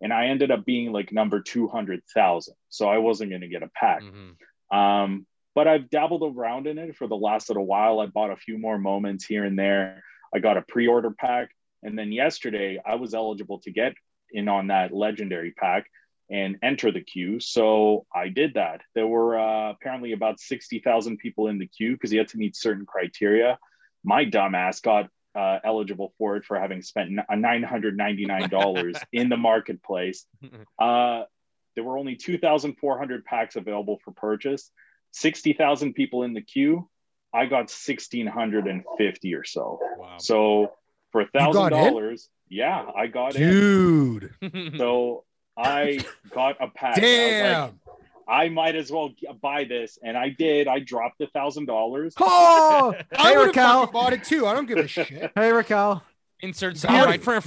And I ended up being like number 200,000. So I wasn't going to get a pack. Mhm. Um, but I've dabbled around in it for the last little while. I bought a few more moments here and there. I got a pre order pack. And then yesterday, I was eligible to get in on that legendary pack and enter the queue. So I did that. There were uh, apparently about 60,000 people in the queue because you had to meet certain criteria. My dumbass got uh, eligible for it for having spent n- $999 in the marketplace. Uh, there were only 2,400 packs available for purchase, 60,000 people in the queue. I got 1,650 or so. Wow. So for a $1,000, yeah, I got in. Dude. So I got a pack. and I like, Damn. I might as well buy this, and I did. I dropped a thousand dollars. Oh, I hey would Raquel. bought it too. I don't give a shit. Hey Raquel. Insert You sound have, right. you have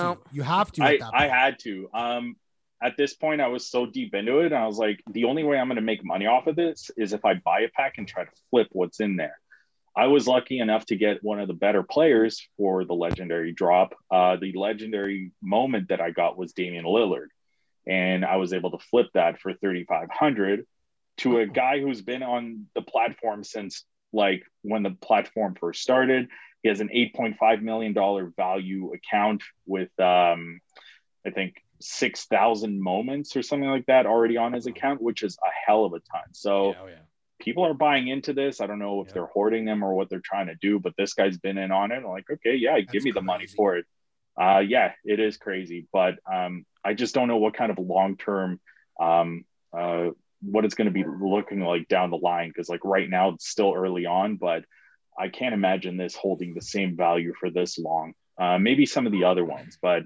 to. You have to. I, I had to. Um, at this point, I was so deep into it, and I was like, the only way I'm going to make money off of this is if I buy a pack and try to flip what's in there. I was lucky enough to get one of the better players for the legendary drop. Uh, the legendary moment that I got was Damian Lillard, and I was able to flip that for 3,500 to a guy who's been on the platform since like when the platform first started. He has an 8.5 million dollar value account with um, I think 6,000 moments or something like that already on his account, which is a hell of a ton. So Yeah, oh, yeah. people are buying into this. I don't know if Yeah. they're hoarding them or what they're trying to do, but this guy's been in on it. I'm like, okay, yeah, give That's me the money for it. Uh, yeah, it is crazy, but um, I just don't know what kind of long term, um, uh, what it's going to be looking like down the line. Because like right now, it's still early on, but I can't imagine this holding the same value for this long. Uh, maybe some of the other ones, but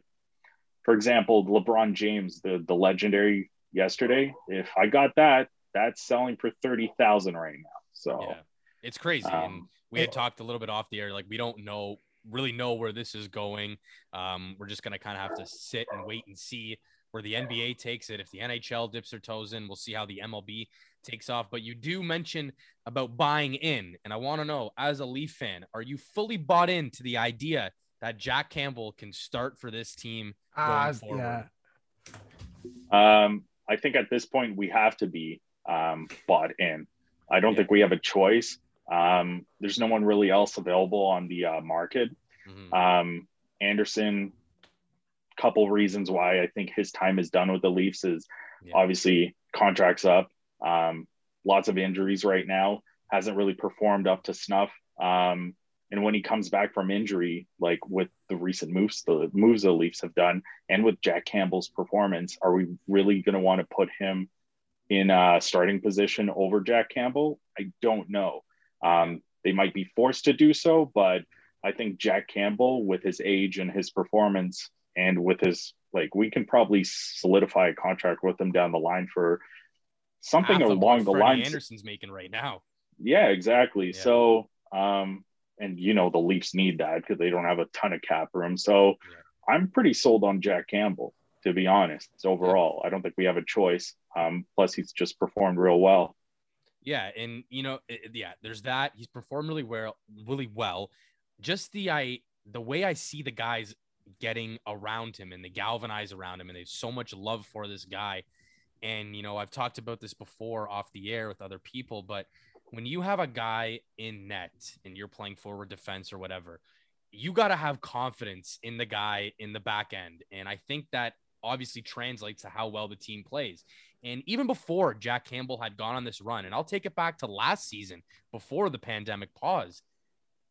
for example, LeBron James, the the legendary yesterday. If I got that, that's selling for thirty thousand right now. So Yeah. It's crazy. and um, we had talked a little bit off the air. Like we don't know really know where this is going. Um, we're just gonna kind of have to sit and wait and see where the NBA takes it. If the NHL dips their toes in, we'll see how the MLB takes off. But you do mention about buying in, and I want to know, as a Leaf fan, are you fully bought into the idea that Jack Campbell can start for this team going Ah, forward? yeah. um, I think at this point we have to be um, bought in. I don't Yeah. think we have a choice. Um, there's no one really else available on the uh, market. Mhm. Um, Anderson, couple reasons why I think his time is done with the Leafs is Yeah. obviously contracts up, um, lots of injuries right now, hasn't really performed up to snuff. Um, and when he comes back from injury, like with the recent moves, the moves the Leafs have done, and with Jack Campbell's performance, are we really going to want to put him in a starting position over Jack Campbell? I don't know. Um, they might be forced to do so, but I think Jack Campbell, with his age and his performance, and with his like, we can probably solidify a contract with him down the line for something along the Freddie lines. Anderson's making right now. Yeah, exactly. Yeah. So, um, and you know the Leafs need that because they don't have a ton of cap room. So, Yeah. I'm pretty sold on Jack Campbell, to be honest. Overall, I don't think we have a choice. Um, plus, he's just performed real well. Yeah, and you know, it- yeah, there's that. He's performed really well, really well. Just the I, the way I see the guys getting around him and they galvanize around him, and there's so much love for this guy. And you know, I've talked about this before off the air with other people, but when you have a guy in net and you're playing forward defense or whatever, you got to have confidence in the guy in the back end. And I think that obviously translates to how well the team plays. And even before Jack Campbell had gone on this run, and I'll take it back to last season before the pandemic pause,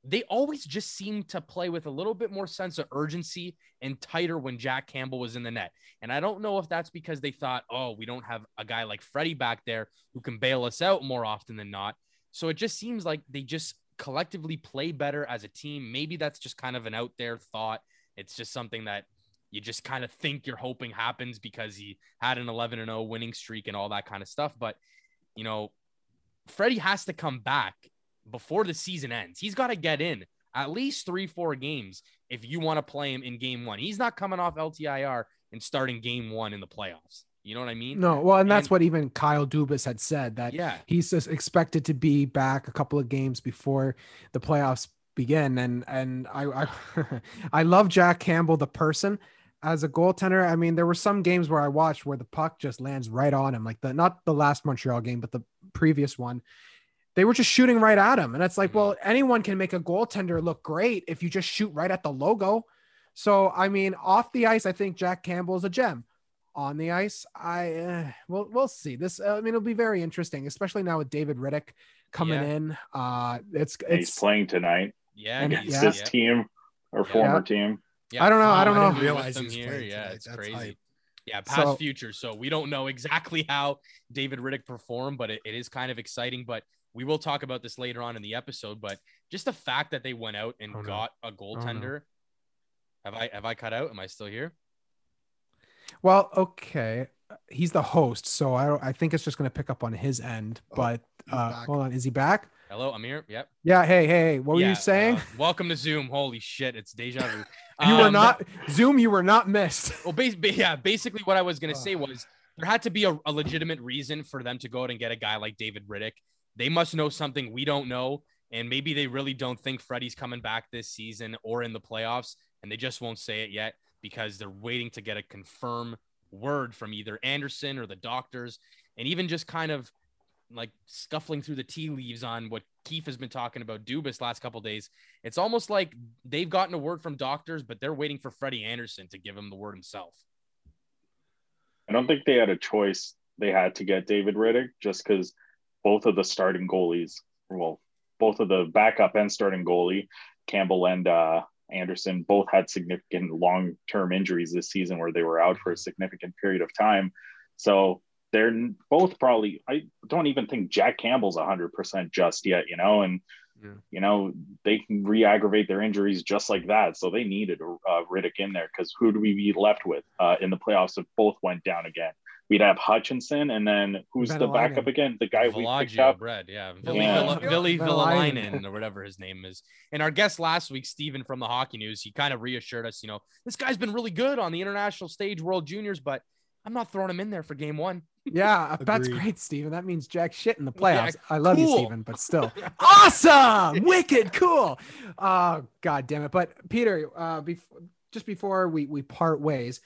they always just seemed to play with a little bit more sense of urgency and tighter when Jack Campbell was in the net. And I don't know if that's because they thought, oh, we don't have a guy like Freddie back there who can bail us out more often than not. So it just seems like they just collectively play better as a team. Maybe that's just kind of an out there thought. It's just something that you just kind of think you're hoping happens because he had an 11 and 0 winning streak and all that kind of stuff. But, you know, Freddie has to come back before the season ends. He's got to get in at least three, four games if you want to play him in game one. He's not coming off LTIR and starting game one in the playoffs. You know what I mean? No, well, and that's And- what even Kyle Dubas had said that Yeah. he's just expected to be back a couple of games before the playoffs begin. And and I I, I love Jack Campbell the person as a goaltender. I mean, there were some games where I watched where the puck just lands right on him, like the not the last Montreal game, but the previous one. They were just shooting right at him, and it's like, Mhm. well, anyone can make a goaltender look great if you just shoot right at the logo. So, I mean, off the ice, I think Jack Campbell is a gem. On the ice, I uh, well, we'll see. This, uh, I mean, it'll be very interesting, especially now with David Rittich coming Yeah. in. Uh, it's He's it's. playing tonight. Yeah. And he's- It's Yeah. his team or former team. Yeah, I don't know, I don't Tom know. Brady Realize with them he's here. Yeah, tonight. it's That's crazy. hype. Yeah, past So- future. So we don't know exactly how David Rittich performed, but it, it is kind of exciting. But we will talk about this later on in the episode. But just the fact that they went out and Oh, no. got a goaltender. Have I have I cut out? Am I still here? Well, okay, he's the host, so I. I think it's just going to pick up on his end. Oh, But he's uh, hold on, is he back? Hello, I'm here. Yep. Yeah. Hey, hey, what were Yeah, you saying? uh, welcome to Zoom. Holy shit, it's deja vu. you were Um, not Zoom. You were not missed. Well, bas- yeah, basically what I was gonna say was there had to be a, a legitimate reason for them to go out and get a guy like David Rittich. They must know something we don't know, and maybe they really don't think Freddie's coming back this season or in the playoffs, and they just won't say it yet because they're waiting to get a confirm word from either Anderson or the doctors, and even just kind of like scuffling through the tea leaves on what Keith has been talking about Dubas last couple days. It's almost like they've gotten a word from doctors, but they're waiting for Freddie Anderson to give him the word himself. I don't think they had a choice. They had to get David Rittich just because both of the starting goalies, well, both of the backup and starting goalie, Campbell and uh, Anderson, both had significant long term injuries this season where they were out for a significant period of time. So they're both probably, I don't even think Jack Campbell's 100% just yet, you know, and, Yeah. you know, they can re aggravate their injuries just like that. So they needed uh, Rittich in there because who do we be left with uh, in the playoffs if both went down again? We'd have Hutchinson, and then who's the backup again? The guy we picked up. bread, yeah, Vili Yeah. Villa- Vili Villalainen. Villalainen or whatever his name is. And our guest last week, Steven from the Hockey News, he kind of reassured us, you know, this guy's been really good on the international stage, World Juniors, but I'm not throwing him in there for Game One. Yeah, that's great, Steven. That means jack shit in the Yeah, playoffs. I love you, cool. Steven, but still. awesome. Wicked cool. Oh, god damn it. But Peter, uh before just before we we part ways,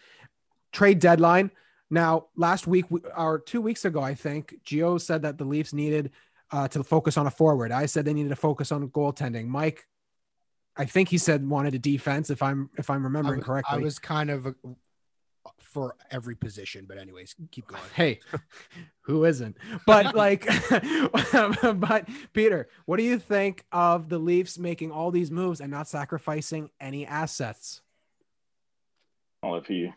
trade deadline. Now, last week or 2 weeks ago, I think, Gio said that the Leafs needed uh to focus on a forward. I said they needed to focus on goaltending. Mike I think he said wanted a defense if I'm if I'm I, remembering w- correctly. I was kind of uh, for every position, but anyways, keep going. hey who isn't but like but peter what do you think of the leafs making all these moves and not sacrificing any assets Well, if you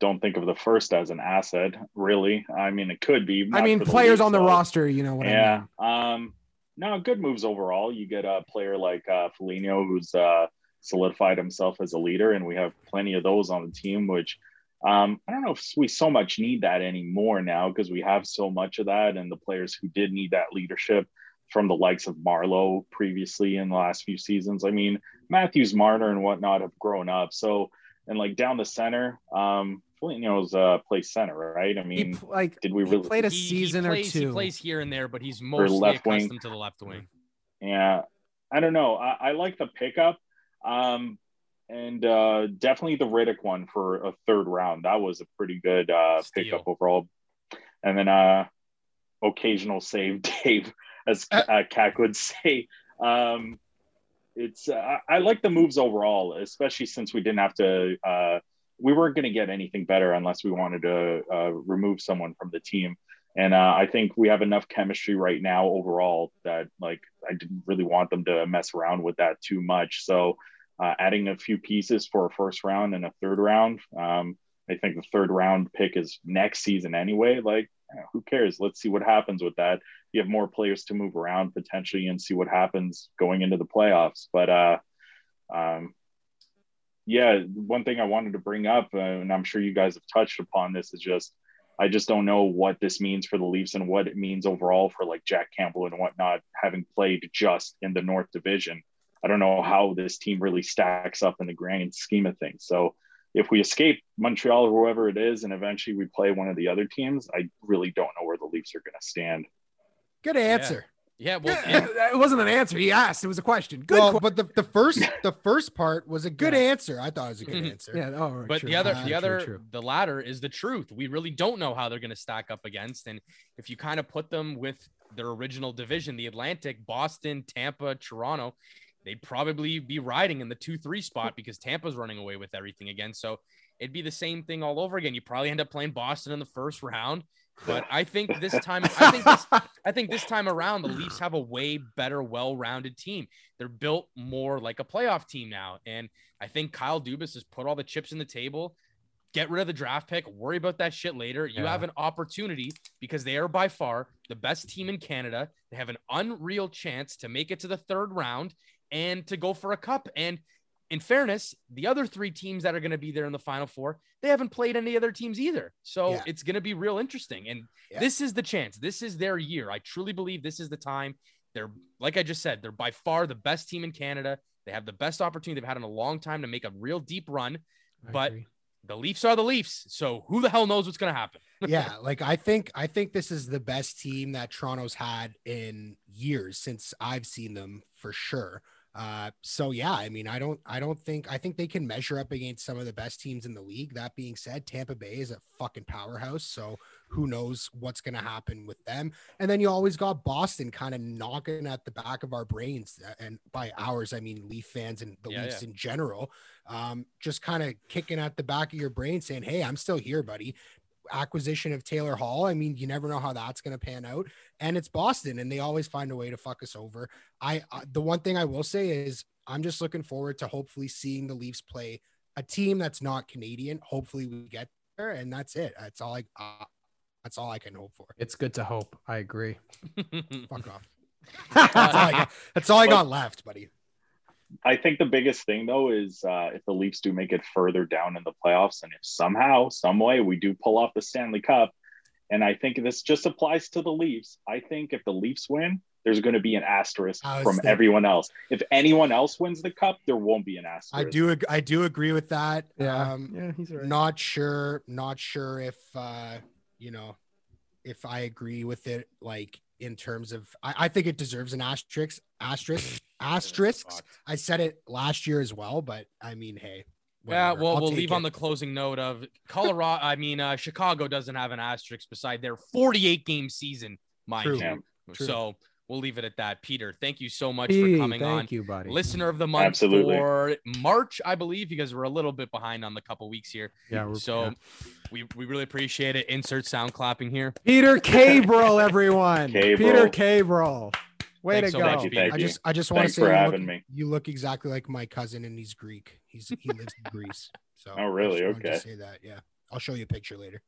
don't think of the first as an asset, really, I mean, it could be. i mean the players Leafs, on the roster you know what i yeah. mean Um, no, good moves overall. You get a player like uh, Foligno, who's uh, solidified himself as a leader, and we have plenty of those on the team. Which um, I don't know if we so much need that anymore now because we have so much of that, and the players who did need that leadership from the likes of Marleau previously in the last few seasons. I mean, Matthews, Marner, and whatnot have grown up. So, and like down the center, um, Foligno's uh, plays center, right? I mean, pl- like did we he really? played a He- he season plays- or two He plays here and there, but he's mostly left wing. accustomed to the left wing. Yeah, I don't know. I, I like the pickup, um, and uh, definitely the Rittich one for a third round. That was a pretty good uh, Steal. pickup overall. And then uh, occasional save, Dave, as uh, Kak would say. Um, it's uh, I I like the moves overall, especially since we didn't have to uh, we weren't going to get anything better unless we wanted to uh, remove someone from the team. And uh, I think we have enough chemistry right now overall that like I didn't really want them to mess around with that too much. So uh, adding a few pieces for a first round and a third round. Um, I think the third round pick is next season anyway. Like, who cares? Let's see what happens with that. You have more players to move around potentially and see what happens going into the playoffs. But uh, um, yeah, one thing I wanted to bring up, uh, and I'm sure you guys have touched upon this, is just I just don't know what this means for the Leafs and what it means overall for like Jack Campbell and whatnot, having played just in the North Division. I don't know how this team really stacks up in the grand scheme of things. So if we escape Montreal or whoever it is, and eventually we play one of the other teams, I really don't know where the Leafs are going to stand. Good answer. Yeah, well, Yeah, it wasn't an answer. He asked. It was a question. Good. well, que- but the, the first the first part was a good Yeah. answer. I thought it was a good Mhm. answer. yeah. Oh, but true. the other, True, the true, other, true. the latter is the truth. We really don't know how they're going to stack up against, and if you kind of put them with their original division, the Atlantic, Boston, Tampa, Toronto, they'd probably be riding in the two-three spot because Tampa's running away with everything again. So it'd be the same thing all over again. You probably end up playing Boston in the first round, but I think this time, I think this, I think this time around, the Leafs have a way better, well-rounded team. They're built more like a playoff team now, and I think Kyle Dubas has put all the chips in the table. Get rid of the draft pick. Worry about that shit later. You Yeah. have an opportunity because they are by far the best team in Canada. They have an unreal chance to make it to the third round and to go for a cup. And in fairness, the other three teams that are going to be there in the final four, they haven't played any other teams either. So Yeah. it's going to be real interesting. And Yeah. this is the chance. This is their year. I truly believe this is the time. They're, like I just said, they're by far the best team in Canada. They have the best opportunity they've had in a long time to make a real deep run. I but- agree. The Leafs are the Leafs. So who the hell knows what's going to happen? yeah, like I think I think this is the best team that Toronto's had in years since I've seen them for sure. Uh, so yeah, I mean, I don't, I don't think, I think they can measure up against some of the best teams in the league. That being said, Tampa Bay is a fucking powerhouse. So who knows what's going to happen with them? And then you always got Boston kind of knocking at the back of our brains, uh, and by ours, I mean Leaf fans and the Yeah, Leafs in general. Um, just kind of kicking at the back of your brain, saying, "Hey, I'm still here, buddy." Acquisition of Taylor Hall. I mean, you never know how that's going to pan out. And it's Boston, and they always find a way to fuck us over. I uh, the one thing I will say is I'm just looking forward to hopefully seeing the Leafs play a team that's not Canadian. Hopefully, we get there, and that's it. That's all I. Uh, that's all I can hope for. It's good to hope. I agree. Fuck off. that's, all I got, that's all I got left, buddy. I think the biggest thing though is uh, if the Leafs do make it further down in the playoffs, and if somehow, some way, we do pull off the Stanley Cup, and I think this just applies to the Leafs. I think if the Leafs win, there's going to be an asterisk from thinking- everyone else. If anyone else wins the cup, there won't be an asterisk. I do. ag- I do agree with that. Yeah. Um, yeah, he's right. not sure not sure if uh you know if i agree with it like in terms of i, I think it deserves an asterisk asterisk asterisks i said it last year as well but i mean hey Yeah, well, I'll we'll leave it. on the closing note of Colorado. I mean, uh, Chicago doesn't have an asterisk beside their 48 game season, mind True. you. True. So we'll leave it at that. Peter, thank you so much Hey, for coming thank on. you, buddy. Listener of the month Absolutely. for March, I believe, because we're a little bit behind on the couple weeks here. yeah, we're, So yeah. we, we really appreciate it. Insert sound clapping here. Peter Cabrel, everyone. Cabrel. Peter Cabrel. Way Thanks to so go. much, Thank you, thank i just i just want to say for you look, me. you look exactly like my cousin and he's greek he's he lives in greece so Oh, really? I just wanted to Okay. say that yeah i'll show you a picture later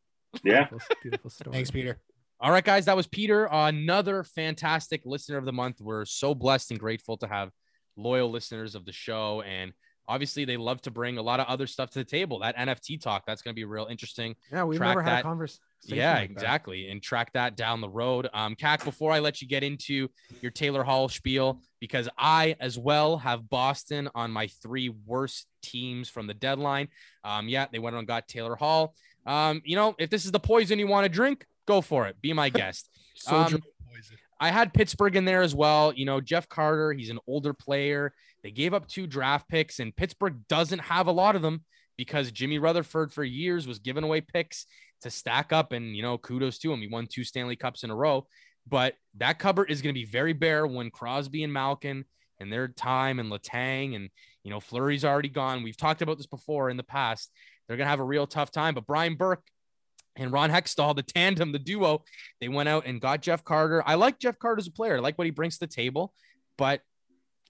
Yeah. Beautiful, beautiful story. thanks peter All right, guys, that was Peter, another fantastic listener of the month. We're so blessed and grateful to have loyal listeners of the show. And obviously, they love to bring a lot of other stuff to the table. That NFT talk, that's going to be real interesting. Yeah, we've track never had that- a conversation. yeah, like that. exactly. And track that down the road. Um, Cac, before I let you get into your Taylor Hall spiel, because I as well have Boston on my three worst teams from the deadline. Um, yeah, they went and got Taylor Hall. Um, you know, if this is the poison you want to drink, go for it. Be my guest. Soldier Um, I had Pittsburgh in there as well. You know, Jeff Carter, he's an older player. They gave up two draft picks, and Pittsburgh doesn't have a lot of them because Jimmy Rutherford for years was giving away picks to stack up. And, you know, kudos to him. He won two Stanley Cups in a row. But that cupboard is going to be very bare when Crosby and Malkin and their time and Letang and, you know, Fleury's already gone. We've talked about this before in the past. they're gonna have a real tough time. But Brian Burke and Ron Hextall, the tandem, the duo, they went out and got Jeff Carter. I like Jeff Carter as a player. I like what he brings to the table, but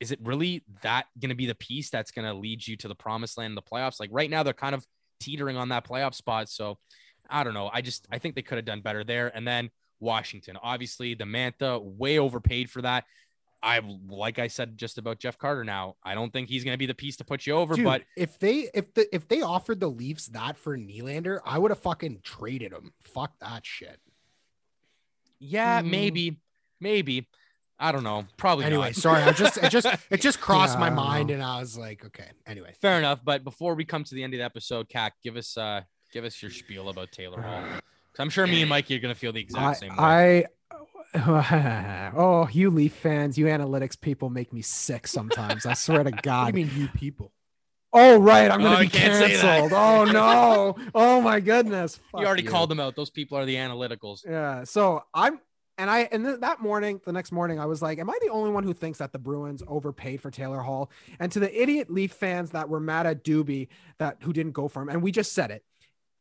is it really that going to be the piece that's going to lead you to the promised land in the playoffs? Like right now, they're kind of teetering on that playoff spot. So I don't know. I just I think they could have done better there. And then Washington, obviously, the Mantha way overpaid for that. I like I said just about Jeff Carter. Now I don't think he's going to be the piece to put you over, Dude, but if they if the if they offered the Leafs that for Nylander, I would have fucking traded him. Fuck that shit. yeah, Mm. maybe, maybe. I don't know. Probably Anyway, not. sorry, I just it just it just crossed Yeah, my mind know. and I was like, okay. Anyway, Fair enough. But before we come to the end of the episode, Cat, give us uh give us your spiel about Taylor Hall. 'Cause I'm sure me and Mikey are gonna feel the exact same way. I, I oh, you Leaf fans, you analytics people make me sick sometimes. I swear to God. do you mean you people? Oh right, I'm gonna Oh, be you can't say that. canceled. Oh no. Oh my goodness. you Fuck already called them out. Those people are the analyticals. Yeah. So I'm and I and th- that morning, the next morning, I was like, "Am I the only one who thinks that the Bruins overpaid for Taylor Hall?" And to the idiot Leaf fans that were mad at Doobie that who didn't go for him, and we just said it,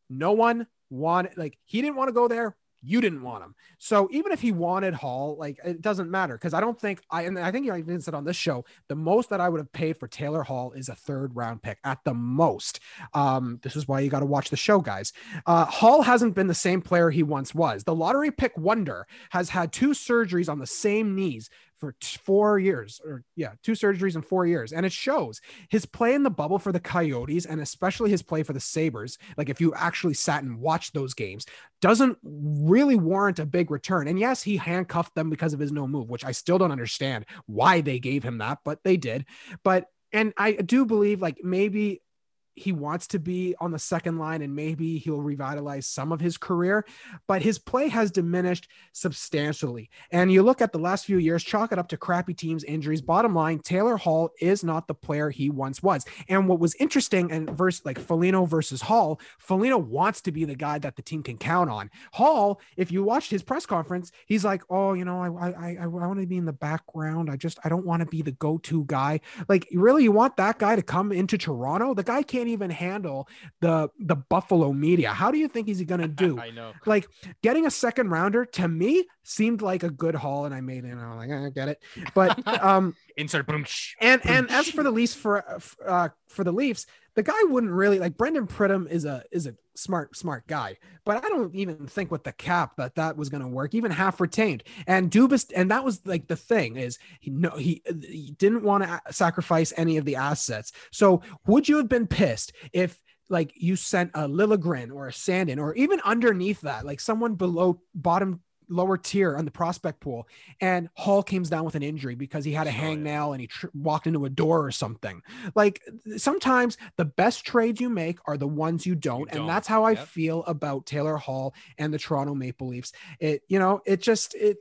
no one wanted like he didn't want to go there. You didn't want him. So even if he wanted Hall, like it doesn't matter because I don't think I and I think I even said on this show the most that I would have paid for Taylor Hall is a third round pick at the most. Um, this is why you got to watch the show, guys. Uh, Hall hasn't been the same player he once was. The lottery pick wonder has had two surgeries on the same knees for t- four years, or yeah, two surgeries in four years, and it shows. His play in the bubble for the Coyotes, and especially his play for the Sabres, like if you actually sat and watched those games, doesn't really warrant a big return. And yes, he handcuffed them because of his no move, which I still don't understand why they gave him that, but they did. But and I do believe like maybe he wants to be on the second line and maybe he'll revitalize some of his career, but his play has diminished substantially. And you look at the last few years, chalk it up to crappy teams, injuries. Bottom line, Taylor Hall is not the player he once was. And what was interesting and versus like Foligno versus Hall, Foligno wants to be the guy that the team can count on. Hall, if you watched his press conference, he's like, "Oh, you know, I I I, I want to be in the background. I just I don't want to be the go-to guy." Like, really, you want that guy to come into Toronto? The guy can't even handle the the Buffalo media. How do you think he's going to do? I know. like getting a second rounder to me seemed like a good haul, and I made it. And I'm like, I get it, but um, Insert boom. and and as for the Leafs for uh for the Leafs, the guy wouldn't really like Brandon Pridham is a is a smart smart guy, but I don't even think with the cap that that was going to work, even half retained. And Dubas, and that was like the thing is he no he, he didn't want to sacrifice any of the assets. So would you have been pissed if? Like you sent a Liljegren or a Sandin, or even underneath that, like someone below bottom lower tier on the prospect pool, and Hall comes down with an injury because he had a Oh, hangnail and he tr- walked into a door or something. Like sometimes the best trades you make are the ones you don't, don't. and that's how I feel about Taylor Hall and the Toronto Maple Leafs. It you know it just it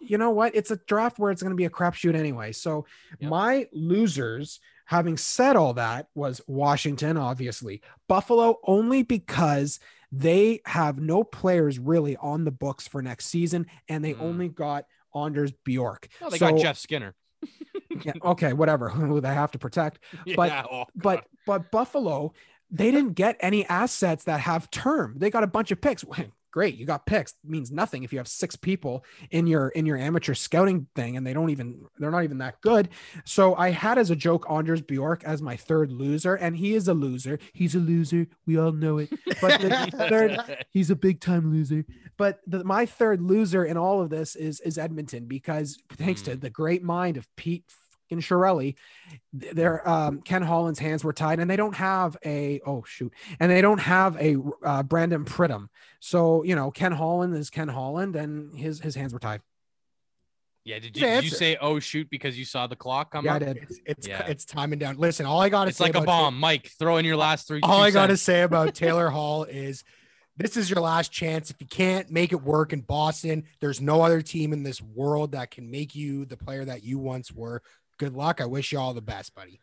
you know what it's a draft where it's going to be a crapshoot anyway. So Yep. my losers. Having said all that, was Washington, obviously. Buffalo, only because they have no players really on the books for next season, and they Mm. only got Anders Bjork. Oh, they So- got Jeff Skinner. Yeah, okay, whatever. Who they have to protect. But- Yeah, oh, But but Buffalo, they didn't get any assets that have term. They got a bunch of picks. Great, you got picks. means nothing if you have six people in your in your amateur scouting thing and they don't even they're not even that good. So I had as a joke Anders Bjork as my third loser, and he is a loser. He's a loser. We all know it. But the third he's a big time loser. But the, my third loser in all of this is is Edmonton because thanks to mm. the great mind of Pete fucking Chiarelli, th- their um, Ken Holland's hands were tied, and they don't have a oh shoot, and they don't have a uh, Brandon Pridham. So you know Ken Holland is Ken Holland, and his his hands were tied. yeah, did you, did you say oh shoot because you saw the clock come Yeah, I up? did. It's it's Yeah. it's timing down. Listen, all I got to say. It's say like a about bomb. Mike, throw in your last three. all I got to say about Taylor Hall is this is your last chance. If you can't make it work in Boston, there's no other team in this world that can make you the player that you once were. Good luck. I wish you all the best, buddy.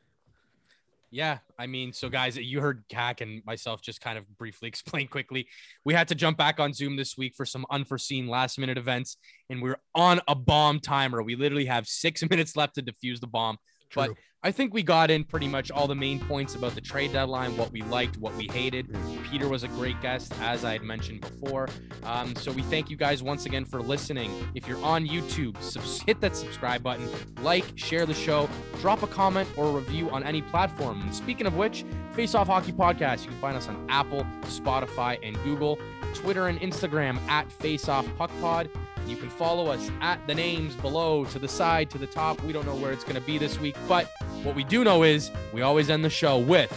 Yeah, I mean, so guys, you heard Kak and myself just kind of briefly explain quickly. We had to jump back on Zoom this week for some unforeseen last minute events, and we're on a bomb timer. We literally have six minutes left to defuse the bomb. But I think we got in pretty much all the main points about the trade deadline, what we liked, what we hated. Peter was a great guest, as I had mentioned before. Um, so we thank you guys once again for listening. If you're on YouTube, subs- hit that subscribe button, like, share the show, drop a comment or a review on any platform. And speaking of which, Face Off Hockey Podcast, you can find us on Apple, Spotify, and Google, Twitter and Instagram at Face Off Puck Pod. You can follow us at the names below, to the side, to the top. We don't know where it's going to be this week, but what we do know is we always end the show with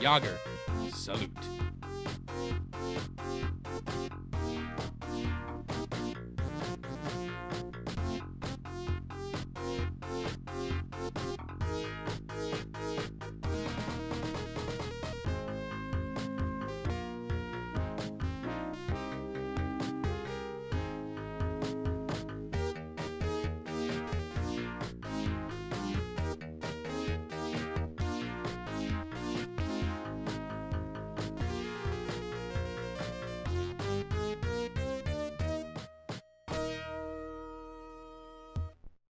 Jagr salute.